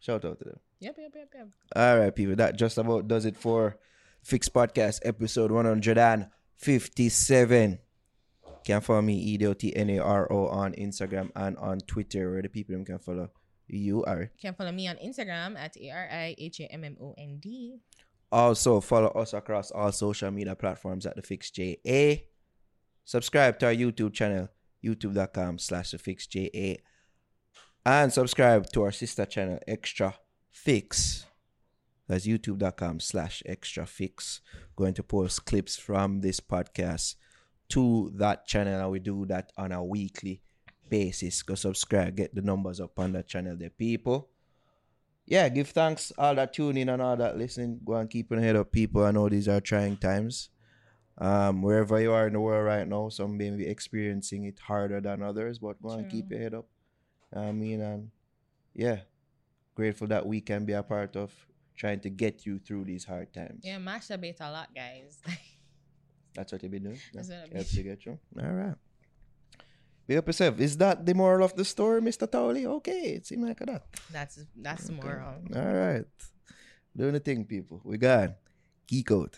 Shout out to them. Yep. Yep. Yep. Yep. All right, people. That just about does it for Fix Podcast episode 157. Can follow me, E E-D-O-T-N-A-R-O, on Instagram and on Twitter, where the people them can follow you are. Can follow me on Instagram at a r i h a m m o n d. Also, follow us across all social media platforms at The Fix JA. Subscribe to our YouTube channel, youtube.com slash The Fix JA. And subscribe to our sister channel, Extra Fix. That's youtube.com slash Extra Fix. Going to post clips from this podcast to that channel, and we do that on a weekly basis. Go subscribe, get the numbers up on that channel, the people yeah, give thanks all that tune in and all that listen. Go and keep your head up, people. I know these are trying times. Um, wherever you are in the world right now, some may be experiencing it harder than others, but go and keep your head up. I mean, and yeah, grateful that we can be a part of trying to get you through these hard times. Yeah, masturbate a lot, guys. [LAUGHS] That's what you've been doing. That's what I've been Helps you get you. All right. Be up yourself. Is that the moral of the story, Mr. Towley? Okay, it seemed like that. that's that's the moral. All right. Doing the thing, people. We got Geek out.